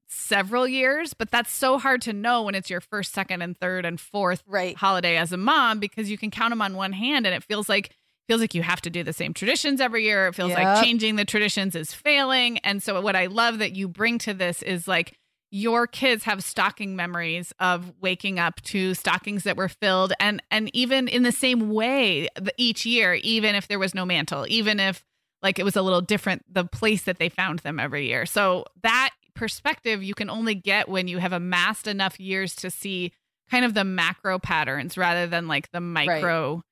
several years. But that's so hard to know when it's your first, second, and third and fourth Right. holiday as a mom because you can count them on one hand and it feels like feels like you have to do the same traditions every year. It feels like changing the traditions is failing. And so what i love that you bring to this is like your kids have stocking memories of waking up to stockings that were filled and and even in the same way each year even if there was no mantle even if like it was a little different the place that they found them every year. So that perspective you can only get when you have amassed enough years to see kind of the macro patterns rather than like the micro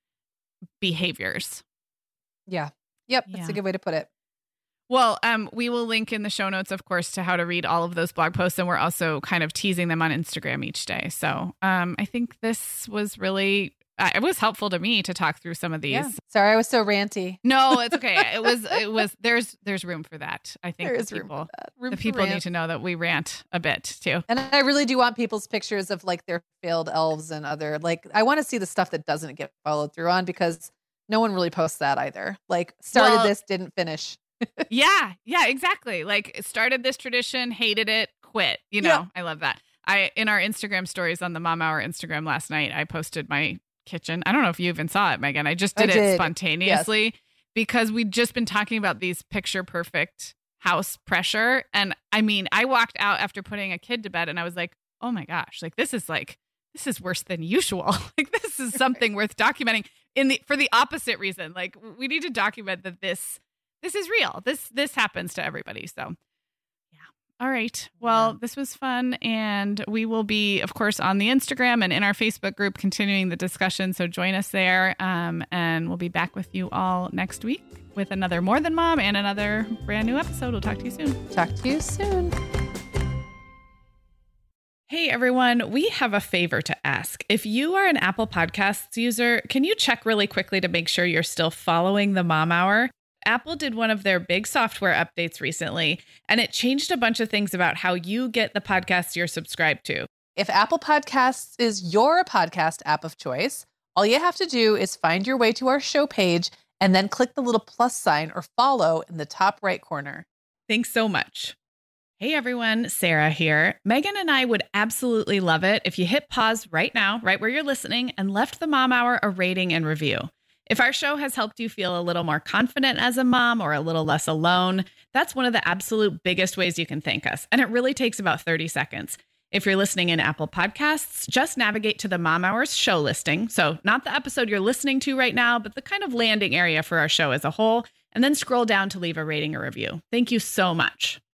behaviors. Yeah. Yep. That's Yeah. a good way to put it. Well, um, we will link in the show notes, of course, to how to read all of those blog posts, and we're also kind of teasing them on Instagram each day. So, um, I think this was really uh, it was helpful to me to talk through some of these. Yeah. Sorry, I was so ranty. No, it's okay. it was it was there's there's room for that. I think There the is room people for that. Room the people rant. need to know that we rant a bit too. And I really do want people's pictures of like their failed elves and other like I want to see the stuff that doesn't get followed through on because no one really posts that either. Like started Well- this, didn't finish. yeah, yeah, exactly. Like started this tradition, hated it, quit. You know, Yeah. I love that. I in our Instagram stories on the Mom Hour Instagram last night, I posted my kitchen. I don't know if you even saw it, Meagan. I just I did, it did. spontaneously because we'd just been talking about these picture perfect house pressure. And I mean, I walked out after putting a kid to bed and I was like, oh my gosh, like this is like this is worse than usual. like this is something worth documenting in the for the opposite reason. Like we need to document that this this is real. This this happens to everybody. So. All right. Well, this was fun and we will be of course on the Instagram and in our Facebook group continuing the discussion. So join us there. Um, and we'll be back with you all next week with another More Than Mom and another brand new episode. We'll talk to you soon. Talk to you soon. Hey everyone, we have a favor to ask. If you are an Apple Podcasts user, can you check really quickly to make sure you're still following the Mom Hour? Apple did one of their big software updates recently, and it changed a bunch of things about how you get the podcasts you're subscribed to. If Apple Podcasts is your podcast app of choice, all you have to do is find your way to our show page and then click the little plus sign or follow in the top right corner. Thanks so much. Hey everyone, Sarah here. Meagan and I would absolutely love it if you hit pause right now, right where you're listening, and left the Mom Hour a rating and review. If our show has helped you feel a little more confident as a mom or a little less alone, that's one of the absolute biggest ways you can thank us. And it really takes about 30 seconds. If you're listening in Apple Podcasts, just navigate to the Mom Hours show listing. So, not the episode you're listening to right now, but the kind of landing area for our show as a whole, and then scroll down to leave a rating or review. Thank you so much.